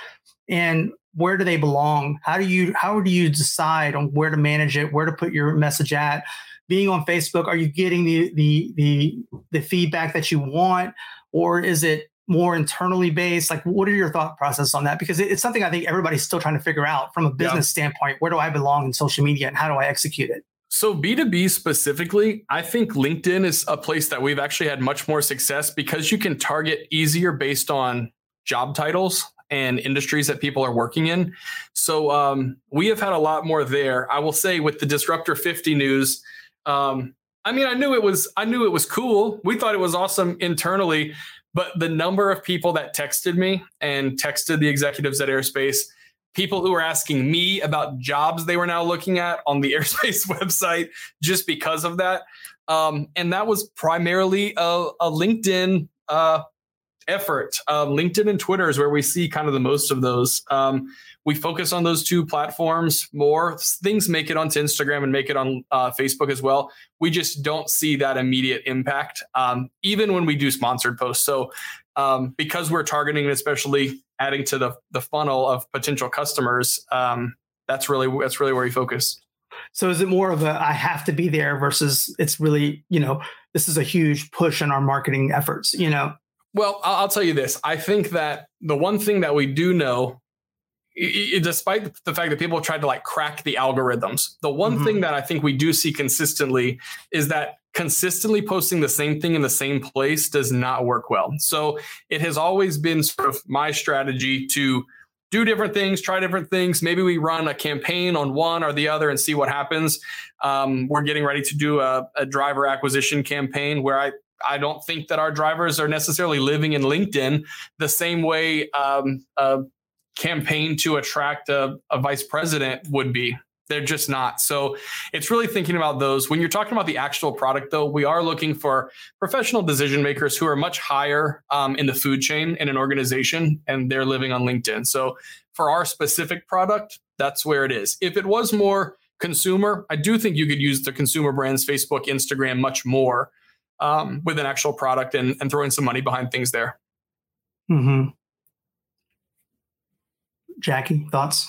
And where do they belong? How do you how do you decide on where to manage it, where to put your message at? Being on Facebook, are you getting the the the the feedback that you want? Or is it more internally based? Like, what are your thought process on that? Because it's something I think everybody's still trying to figure out from a business yeah. standpoint. Where do I belong in social media and how do I execute it? So, B2B specifically, I think LinkedIn is a place that we've actually had much more success because you can target easier based on job titles and industries that people are working in. So, um, we have had a lot more there. I will say with the Disruptor 50 news, um, I mean, I knew it was I knew it was cool. We thought it was awesome internally, but the number of people that texted me and texted the executives at Airspace, people who were asking me about jobs they were now looking at on the (laughs) Airspace website just because of that. Um, and that was primarily a, a LinkedIn uh, effort. Um, LinkedIn and Twitter is where we see kind of the most of those. Um, we focus on those two platforms more. Things make it onto Instagram and make it on uh, Facebook as well. We just don't see that immediate impact, um, even when we do sponsored posts. So, um, because we're targeting, and especially adding to the the funnel of potential customers, um, that's really that's really where we focus. So is it more of a I have to be there versus it's really, you know, this is a huge push in our marketing efforts, you know? Well, I'll tell you this. I think that the one thing that we do know, despite the fact that people have tried to like crack the algorithms, the one mm-hmm. thing that I think we do see consistently is that consistently posting the same thing in the same place does not work well. So it has always been sort of my strategy to do different things, try different things. Maybe we run a campaign on one or the other and see what happens. Um, we're getting ready to do a, a driver acquisition campaign where I I don't think that our drivers are necessarily living in LinkedIn the same way um, a campaign to attract a, a vice president would be. They're just not. So it's really thinking about those. When you're talking about the actual product, though, we are looking for professional decision makers who are much higher um, in the food chain in an organization and they're living on LinkedIn. So for our specific product, that's where it is. If it was more consumer, I do think you could use the consumer brands, Facebook, Instagram, much more um, with an actual product and, and throwing some money behind things there. Mm-hmm. Jackie, thoughts?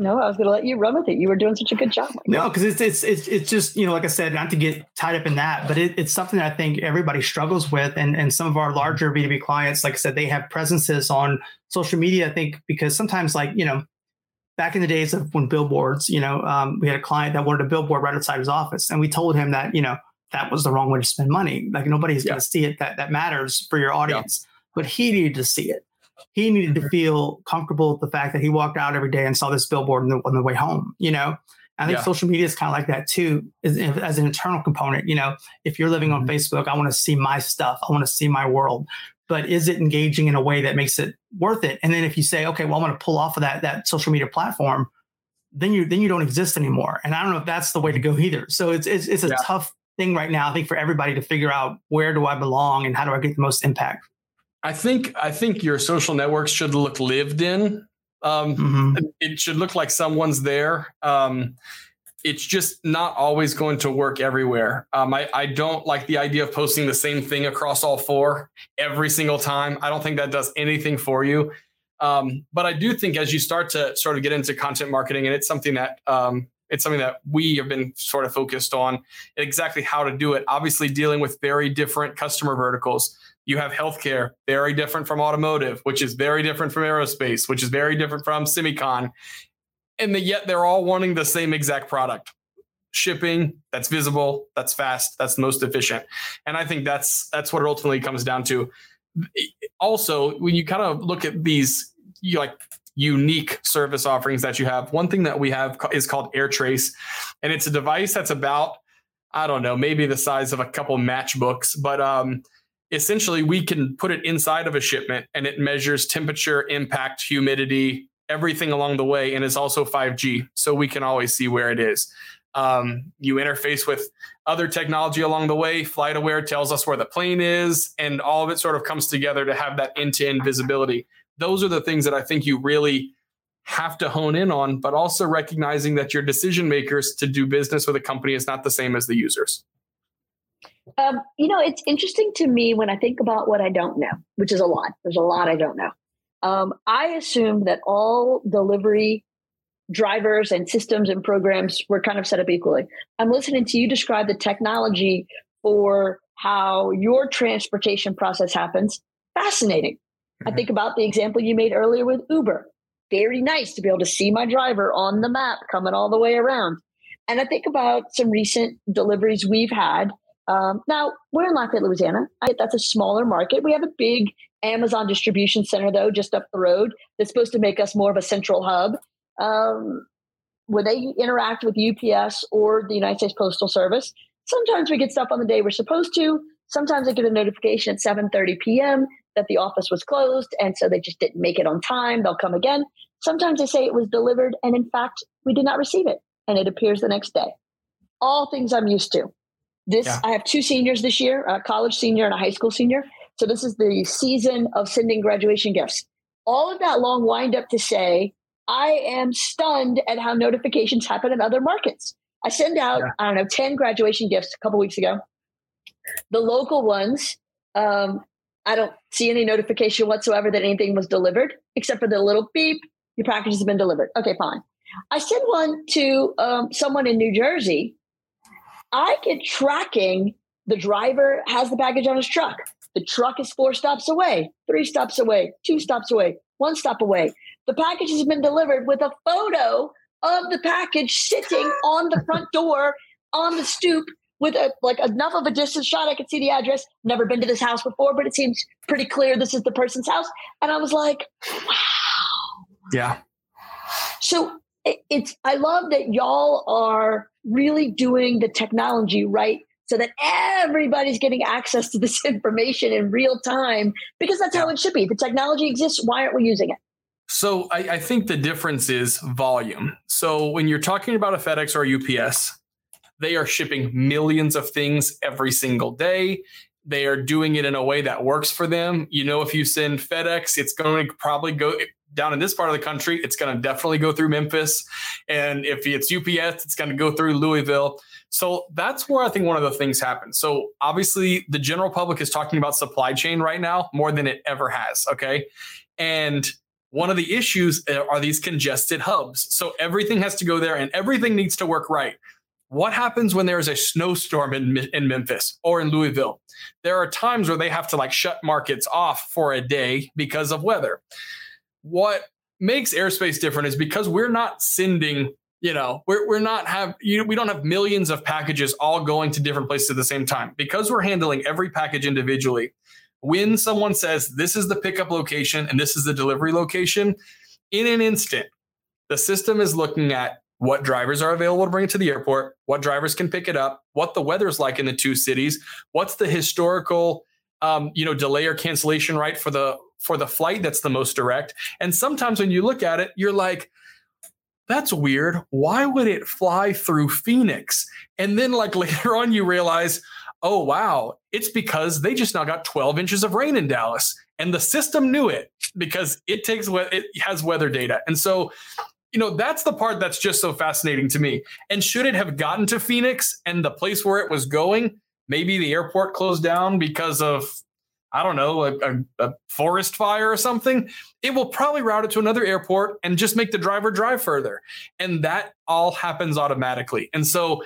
No, I was going to let you run with it. You were doing such a good job. No, because it's, it's it's it's just you know, like I said, not to get tied up in that, but it, it's something that I think everybody struggles with, and and some of our larger B two B clients, like I said, they have presences on social media. I think because sometimes, like you know, back in the days of when billboards, you know, um, we had a client that wanted a billboard right outside his office, and we told him that you know that was the wrong way to spend money. Like nobody's yeah. going to see it. That that matters for your audience, yeah. but he needed to see it. He needed to mm-hmm. feel comfortable with the fact that he walked out every day and saw this billboard on the, on the way home. You know, I think yeah. social media is kind of like that too, as, as, an internal component. You know, if you're living on mm-hmm. Facebook, I want to see my stuff. I want to see my world. But is it engaging in a way that makes it worth it? And then if you say, okay, well, I'm going to pull off of that that social media platform, then you then you don't exist anymore. And I don't know if that's the way to go either. So it's it's, it's a yeah. tough thing right now. I think for everybody to figure out where do I belong and how do I get the most impact. I think I think your social networks should look lived in. Um, mm-hmm. It should look like someone's there. Um, it's just not always going to work everywhere. Um, I, I don't like the idea of posting the same thing across all four every single time. I don't think that does anything for you. Um, but I do think as you start to sort of get into content marketing, and it's something that um, it's something that we have been sort of focused on exactly how to do it. Obviously, dealing with very different customer verticals. You have healthcare, very different from automotive, which is very different from aerospace, which is very different from semicon. And yet they're all wanting the same exact product. Shipping that's visible, that's fast, that's most efficient. And I think that's that's what it ultimately comes down to. Also, when you kind of look at these you like unique service offerings that you have. One thing that we have is called AirTrace, and it's a device that's about I don't know, maybe the size of a couple matchbooks, but um, essentially we can put it inside of a shipment and it measures temperature, impact, humidity, everything along the way, and it's also 5G, so we can always see where it is. Um, you interface with other technology along the way. FlightAware tells us where the plane is, and all of it sort of comes together to have that end-to-end visibility those are the things that I think you really have to hone in on, but also recognizing that your decision makers to do business with a company is not the same as the users. Um, you know, it's interesting to me when I think about what I don't know, which is a lot. There's a lot I don't know. Um, I assume that all delivery drivers and systems and programs were kind of set up equally. I'm listening to you describe the technology for how your transportation process happens. Fascinating. I think about the example you made earlier with Uber. Very nice to be able to see my driver on the map coming all the way around. And I think about some recent deliveries we've had. Um, now, we're in Lafayette, Louisiana. I, that's a smaller market. We have a big Amazon distribution center, though, just up the road that's supposed to make us more of a central hub. Um, when they interact with UPS or the United States Postal Service, sometimes we get stuff on the day we're supposed to. Sometimes I get a notification at 7:30 p.m that the office was closed and so they just didn't make it on time. They'll come again. Sometimes they say it was delivered and in fact we did not receive it and it appears the next day. All things I'm used to. This yeah. I have two seniors this year, a college senior and a high school senior. So this is the season of sending graduation gifts. All of that long wind up to say, I am stunned at how notifications happen in other markets. I send out, yeah. I don't know, 10 graduation gifts a couple weeks ago. The local ones, um, I don't see any notification whatsoever that anything was delivered, except for the little beep, your package has been delivered. Okay, fine. I sent one to um, someone in New Jersey. I get tracking the driver has the package on his truck. The truck is four stops away, three stops away, two stops away, one stop away. The package has been delivered with a photo of the package sitting on the front door on the stoop with a, like enough of a distance shot I could see the address. Never been to this house before, but it seems pretty clear this is the person's house. And I was like, wow. Yeah. So it's I love that y'all are really doing the technology right so that everybody's getting access to this (laughs) information in real time because that's yeah. how it should be. The technology exists. Why aren't we using it? So I, I, think the difference is volume. So when you're talking about a FedEx or a UPS, they are shipping millions of things every single day. They are doing it in a way that works for them. You know, if you send FedEx, it's going to probably go down in this part of the country, it's going to definitely go through Memphis. And if it's UPS, it's going to go through Louisville. So that's where I think one of the things happens. So obviously, the general public is talking about supply chain right now more than it ever has. Okay. And one of the issues uh, are these congested hubs. So everything has to go there and everything needs to work right. What happens when there is a snowstorm in, in Memphis or in Louisville? There are times where they have to like shut markets off for a day because of weather what makes airspace different is because we're not sending you know we're, we're not have you we don't have millions of packages all going to different places at the same time because we're handling every package individually when someone says this is the pickup location and this is the delivery location in an instant the system is looking at what drivers are available to bring it to the airport what drivers can pick it up what the weather's like in the two cities what's the historical um, you know delay or cancellation right for the for the flight that's the most direct. And sometimes when you look at it, you're like, that's weird. Why would it fly through Phoenix? And then, like (laughs) later on, you realize, oh, wow, it's because they just now got 12 inches of rain in Dallas. And the system knew it because it takes it has weather data. And so, you know, that's the part that's just so fascinating to me. And should it have gotten to Phoenix and the place where it was going, maybe the airport closed down because of I don't know, a, a, a, forest fire or something, it will probably route it to another airport and just make the driver drive further. And that all happens automatically. And so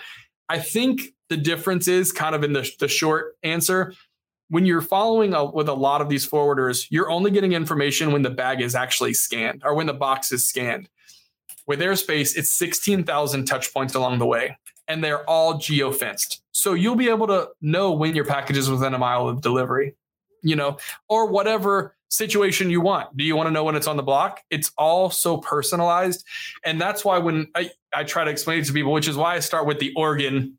I think the difference is kind of in the, the short answer. When you're following with a lot of these forwarders, you're only getting information when the bag is actually scanned or when the box is scanned. With Airspace, it's 16,000 touch points along the way, and they're all geo fenced. So you'll be able to know when your package is within a mile of delivery you know, or whatever situation you want. Do you want to know when it's on the block? It's all so personalized. And that's why when I, I try to explain it to people, which is why I start with the organ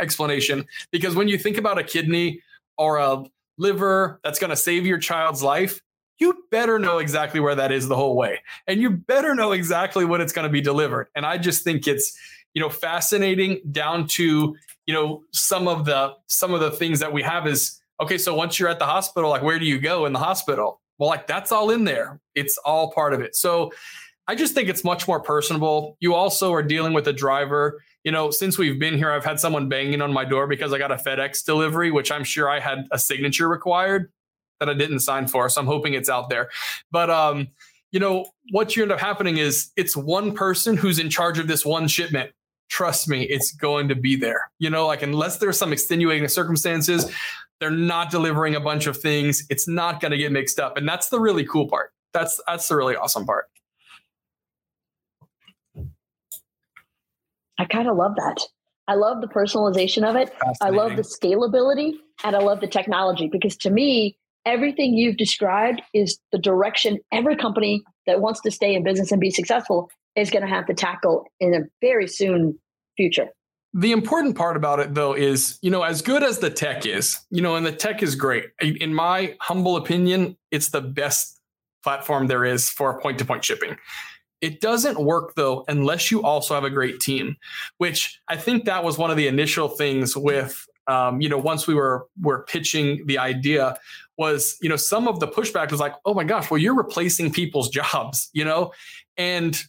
explanation, because when you think about a kidney or a liver that's going to save your child's life, you better know exactly where that is the whole way. And you better know exactly when it's going to be delivered. And I just think it's, you know, fascinating down to, you know, some of the some of the things that we have is okay, so once you're at the hospital, like where do you go in the hospital? Well, like that's all in there. It's all part of it. So I just think it's much more personable. You also are dealing with a driver. You know, since we've been here, I've had someone banging on my door because I got a FedEx delivery, which I'm sure I had a signature required that I didn't sign for. So I'm hoping it's out there. But um, you know, what you end up happening is it's one person who's in charge of this one shipment trust me, it's going to be there. You know, like unless there's some extenuating circumstances, they're not delivering a bunch of things. It's not going to get mixed up. And that's the really cool part. That's that's the really awesome part. I kind of love that. I love the personalization of it. I love the scalability and I love the technology because to me, everything you've described is the direction every company that wants to stay in business and be successful is going to have to tackle in a very soon future. The important part about it, though, is, you know, as good as the tech is, you know, and the tech is great. In my humble opinion, it's the best platform there is for point to point shipping. It doesn't work though unless you also have a great team, which I think that was one of the initial things with um, you know, once we were were pitching the idea, was you know some of the pushback was like, oh my gosh, well you're replacing people's (laughs) jobs, you know, and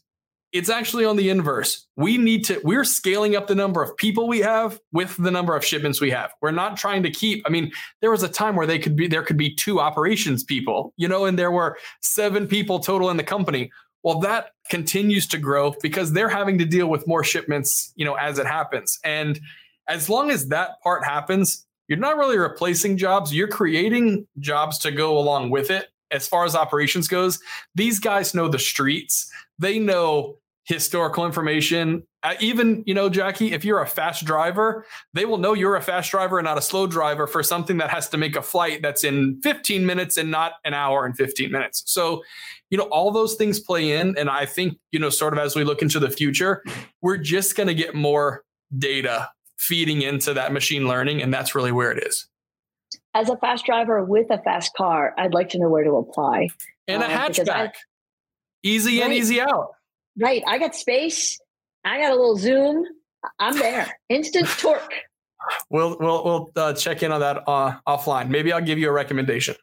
it's actually on the inverse. We need to, we're scaling up the number of people we have with the number of shipments we have. We're not trying to keep, I mean, there was a time where they could be, there could be two operations people, you know, and there were seven people total in the company. Well, that continues to grow because they're having to deal with more shipments, you know, as it happens. And as long as that part happens, you're not really replacing jobs, you're creating jobs to go along with it. As far as operations goes, these guys know the streets. They know historical information. Uh, even, you know, Jackie, if you're a fast driver, they will know you're a fast driver and not a slow driver for something that has to make a flight that's in 15 minutes and not an hour and 15 minutes. So, you know, all those things play in. And I think, you know, sort of as we look into the future, we're just going to get more data feeding into that machine learning. And that's really where it is. As a fast driver with a fast car, I'd like to know where to apply. And a Um, because hatchback, I- easy in, easy out. Right. I got space. I got a little zoom. I'm there. Instant torque. We'll we'll we'll uh, check in on that uh, offline. Maybe I'll give you a recommendation.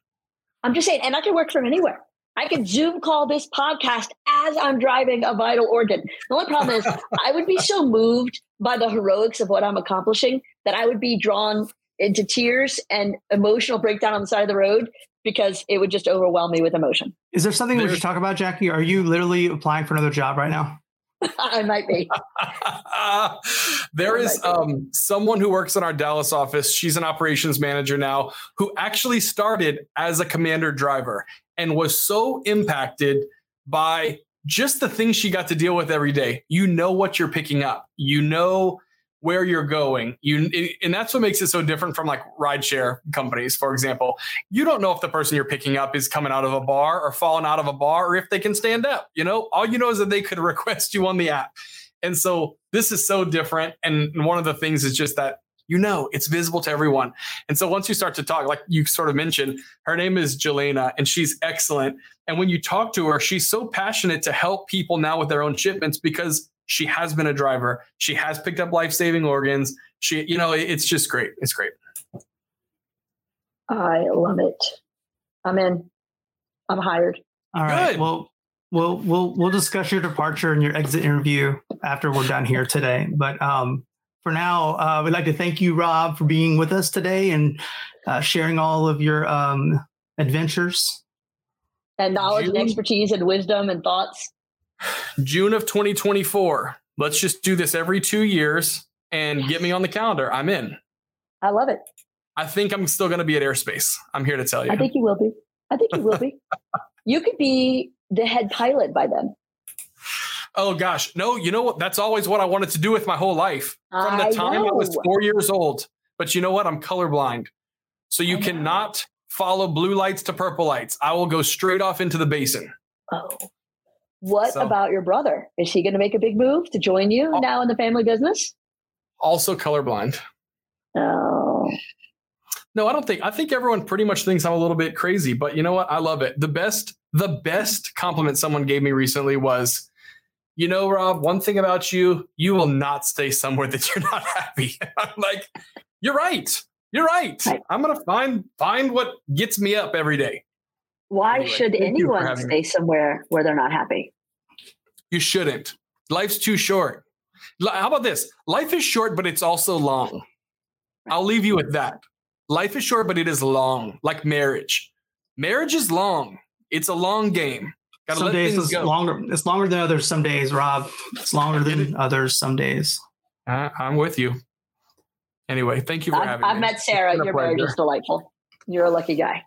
I'm just saying, and I can work from anywhere. I can Zoom call this podcast as I'm driving a vital organ. The only problem is, (laughs) I would be so moved by the heroics of what I'm accomplishing that I would be drawn into tears and emotional breakdown on the side of the road because it would just overwhelm me with emotion. Is there something we should talk about, Jackie? Are you literally applying for another job right now? (laughs) (laughs) I might be. (laughs) there Oh is my God. um, someone who works in our Dallas office. She's an operations manager now, who actually started as a commander driver and was so impacted by just the things she got to deal with every day. You know what you're picking up. You know where you're going. You and that's what makes it so different from like rideshare companies, for example. You don't know if the person you're picking up is coming out of a bar or falling out of a bar or if they can stand up. You know, all you know is that they could (laughs) request you on the app. And so this is so different. And one of the things is just that you know it's visible to everyone. And so once you start to talk, like you sort of mentioned, her name is Jelena and she's excellent. And when you talk to her, she's so passionate to help people now with their own shipments because she has been a driver. She has picked up life saving organs. She, you know, it's just great. It's great. I love it. I'm in. I'm hired. All right. Good. Well, we'll we'll we'll discuss your departure and your exit interview after we're done here today. But um, for now, uh, we'd like to thank you, Rob, for being with us today and uh, sharing all of your um, adventures. And knowledge and expertise and wisdom and thoughts. June of 2024. Let's just do this every two years and get me on the calendar. I'm in. I love it. I think I'm still going to be at airspace. I'm here to tell you. I think you will be. I think you will be. (laughs) You could be the head pilot by then. Oh gosh, no. You know what? That's always what I wanted to do with my whole life from the I time I was four years old. But you know what? I'm colorblind, so you cannot follow blue lights to purple lights. I will go straight off into the basin. Oh. What So- about your brother? Is he going to make a big move to join you Oh. now in the family business? Also colorblind. Oh, No, I don't think. I think everyone pretty much thinks I'm a little bit crazy, but you know what? I love it. The best, the best compliment someone gave me recently was, you know, Rob, one thing about you, you will not stay somewhere that you're not happy. (laughs) I'm like, you're right. You're right. I'm gonna find find what gets me up every day. why Anyway, should thank you for anyone stay somewhere where they're not happy? You shouldn't. Life's too short. How about this? Life is short, but it's also long. I'll leave you with that. Life is short, but it is long, like marriage. Marriage is long. It's a long game. Gotta some days things it's go. longer. It's longer than others. Some days, Rob. It's longer than others. Some days. I- I'm with you. Anyway, thank you for I've, having I've me. met Sarah. It's been a Your marriage is delightful. You're a lucky guy.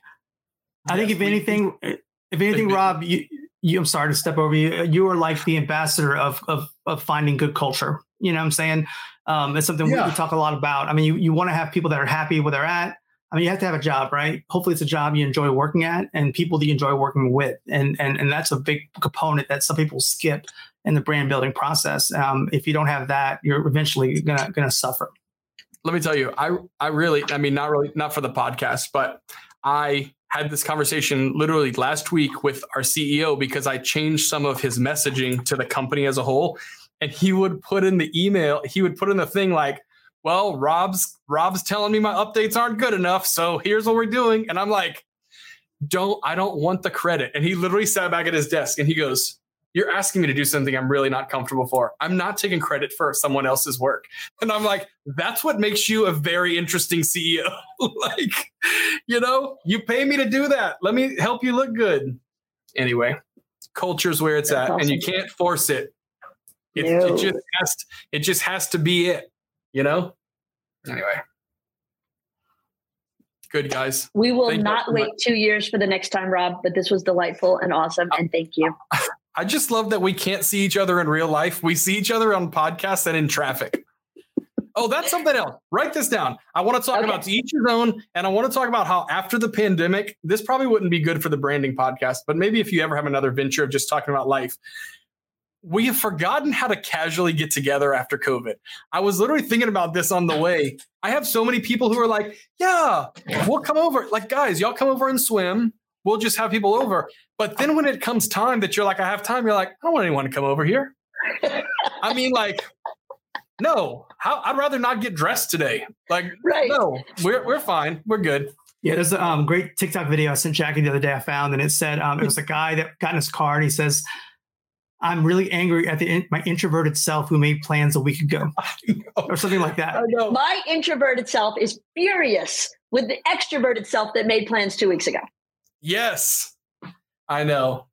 I think if we- anything, if anything, Rob, you, you, I'm sorry to step over you. You are like the ambassador of of of finding good culture. You know what I'm saying? Um, it's something we, we talk a lot about. I mean, you, you want to have people that are happy where they're at. I mean, you have to have a job, right? Hopefully, it's a job you enjoy working at and people that you enjoy working with, and and and that's a big component that some people skip in the brand building process. Um, if you don't have that, you're eventually gonna gonna suffer. let me tell you, I I really, I mean, not really, not for the podcast, but I had this conversation literally last week with our CEO because I changed some of his messaging to the company as a whole. And he would put in the email, he would put in the thing like, well, Rob's Rob's telling me my updates aren't good enough, so here's what we're doing. And I'm like, don't I don't want the credit. And he literally sat back at his desk and he goes, You're asking me to do something I'm really not comfortable for. I'm not taking credit for someone else's work. And I'm like, that's what makes you a very interesting CEO. (laughs) like, you know, you pay me to do that. Let me help you look good. Anyway, culture's where it's That's at, and you can't force it. It, No. it just has to, it just has to be it, you know? Anyway. Good guys. We will Thank not wait two years for the next time, Rob, but this was delightful and awesome. And thank you. I just love that we can't see each other in real life. We see each other on podcasts and in traffic. Oh, that's something else. Write this down. I want to talk Okay. about to each his own, and I want to talk about how after the pandemic, this probably wouldn't be good for the branding podcast, but maybe if you ever have another venture of just talking about life, we have forgotten how to casually get together after COVID. I was literally thinking about this on the way. I have so many people who are like, "Yeah, we'll come over." Like, guys, y'all come over and swim. We'll just have people over. But then when it comes time that you're like, I have time, you're like, I don't want anyone to come over here. (laughs) I mean, like, no, how, I'd rather not get dressed today. Like, Right. no, we're, we're fine. We're good. Yeah, there's a um, great TikTok video I sent Jackie the other day. I found, and it said um, it was a guy that got in his car and he says, "I'm really angry at the in- my introverted self who made plans a week ago," (laughs) or something like that. I know. My introverted self is furious with the extroverted self that made plans two weeks ago. Yes, I know.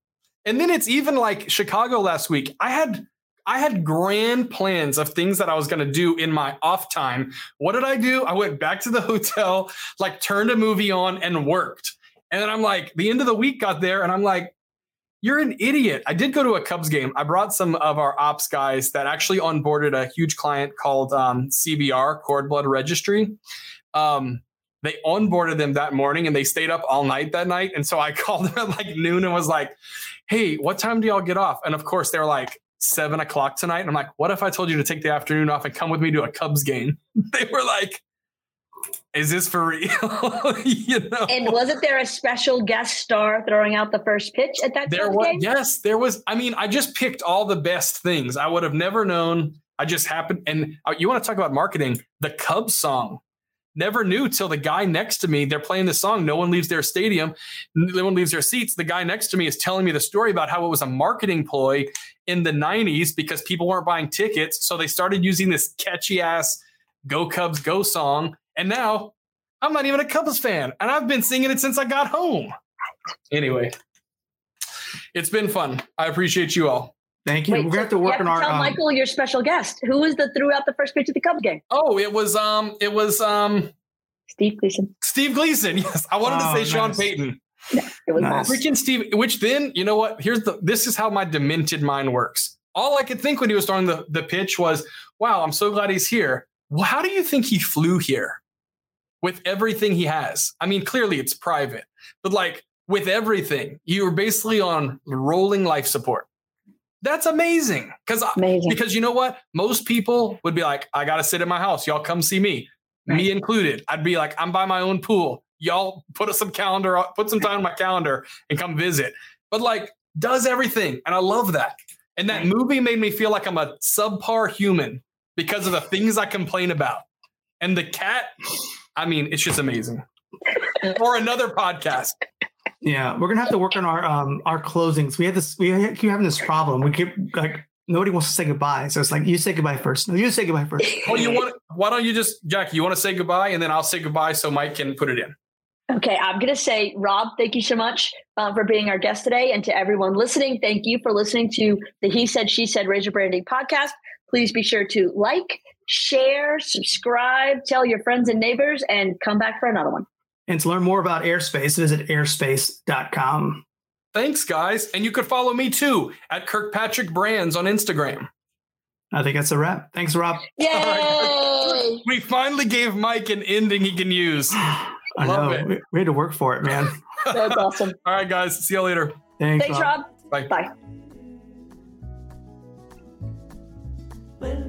And then it's even like Chicago last week. I had I had grand plans of things that I was going to do in my off time. What did I do? I went back to the hotel, like turned a movie on and worked. And then I'm like, the end of the week got there, and I'm like, you're an idiot. I did go to a Cubs game. I brought some of our ops guys that actually onboarded a huge client called um, CBR, Cord Blood Registry. Um, they onboarded them that morning and they stayed up all night that night. And so I (laughs) called them at like noon and was like, hey, what time do y'all get off? And of course, they're like, seven o'clock tonight. And I'm like, what if I told you to take the afternoon off and come with me to a Cubs game? (laughs) They were like, is this for real? (laughs) you know? And wasn't there a special guest star throwing out the first pitch at that there was game? yes there was i mean i just picked all the best things i would have never known i just happened and uh, you want to talk about marketing the cubs song never knew till the guy next to me they're playing the song no one leaves their stadium no one leaves their seats the guy next to me is telling me the story about how it was a marketing ploy in the 90s because people weren't buying tickets so they started using this catchy ass go cubs go song and now i'm not even a cubs fan and i've been singing it since i got home anyway it's been fun. I appreciate you all. Thank you. Wait, We're so gonna have to work on our. tell um, Michael your special guest. Who was the threw out the first pitch of the Cubs game? Oh, it was um, it was um, Steve Gleason. Steve Gleason. (laughs) Yes, I wanted Oh, to say Sean nice. Payton. It was Nice. Freaking Steve. Which then, you know what? Here's the. This is how my demented mind works. All I could think when he was throwing the the pitch was, "Wow, I'm so glad he's here." Well, how do you think he flew here? With everything he has. I mean, clearly it's private, but like with everything, you were basically on rolling life support. That's amazing. Because because you know what? Most people would be like, I gotta sit in my house. Y'all come see me, me included. I'd be like, I'm by my own pool. Y'all put some calendar, put some time on my calendar and come visit. But like, does everything, and I love that. And that movie made me feel like I'm a subpar human because of the things I complain about. And the cat, I mean, it's just amazing. (laughs) or another podcast. Yeah, we're gonna have to work on our um our closings. We had this. We keep having this problem. We keep like nobody wants to say goodbye. So it's like you say goodbye first. No, you say goodbye first. (laughs) Well, you want? Why don't you just, Jackie? You want to say goodbye, and then I'll say goodbye, so Mike can put it in. Okay, I'm going to say, Rob, thank you so much um, for being our guest today. And to everyone listening, thank you for listening to the He Said, She Said Razor Branding podcast. Please be sure to like, share, subscribe, tell your friends and neighbors, and come back for another one. And to learn more about Airspace, visit airspace.com. Thanks, guys. And you could follow me too at Kirkpatrick Brands on Instagram. I think that's a wrap. Thanks, Rob. Yay! (laughs) We finally gave Mike an ending he can use. (sighs) I Love know. it. We, we had to work for it, man. (laughs) That's awesome. All right, guys. See you later. Thanks, Thanks, Rob. Rob. Bye. Bye. when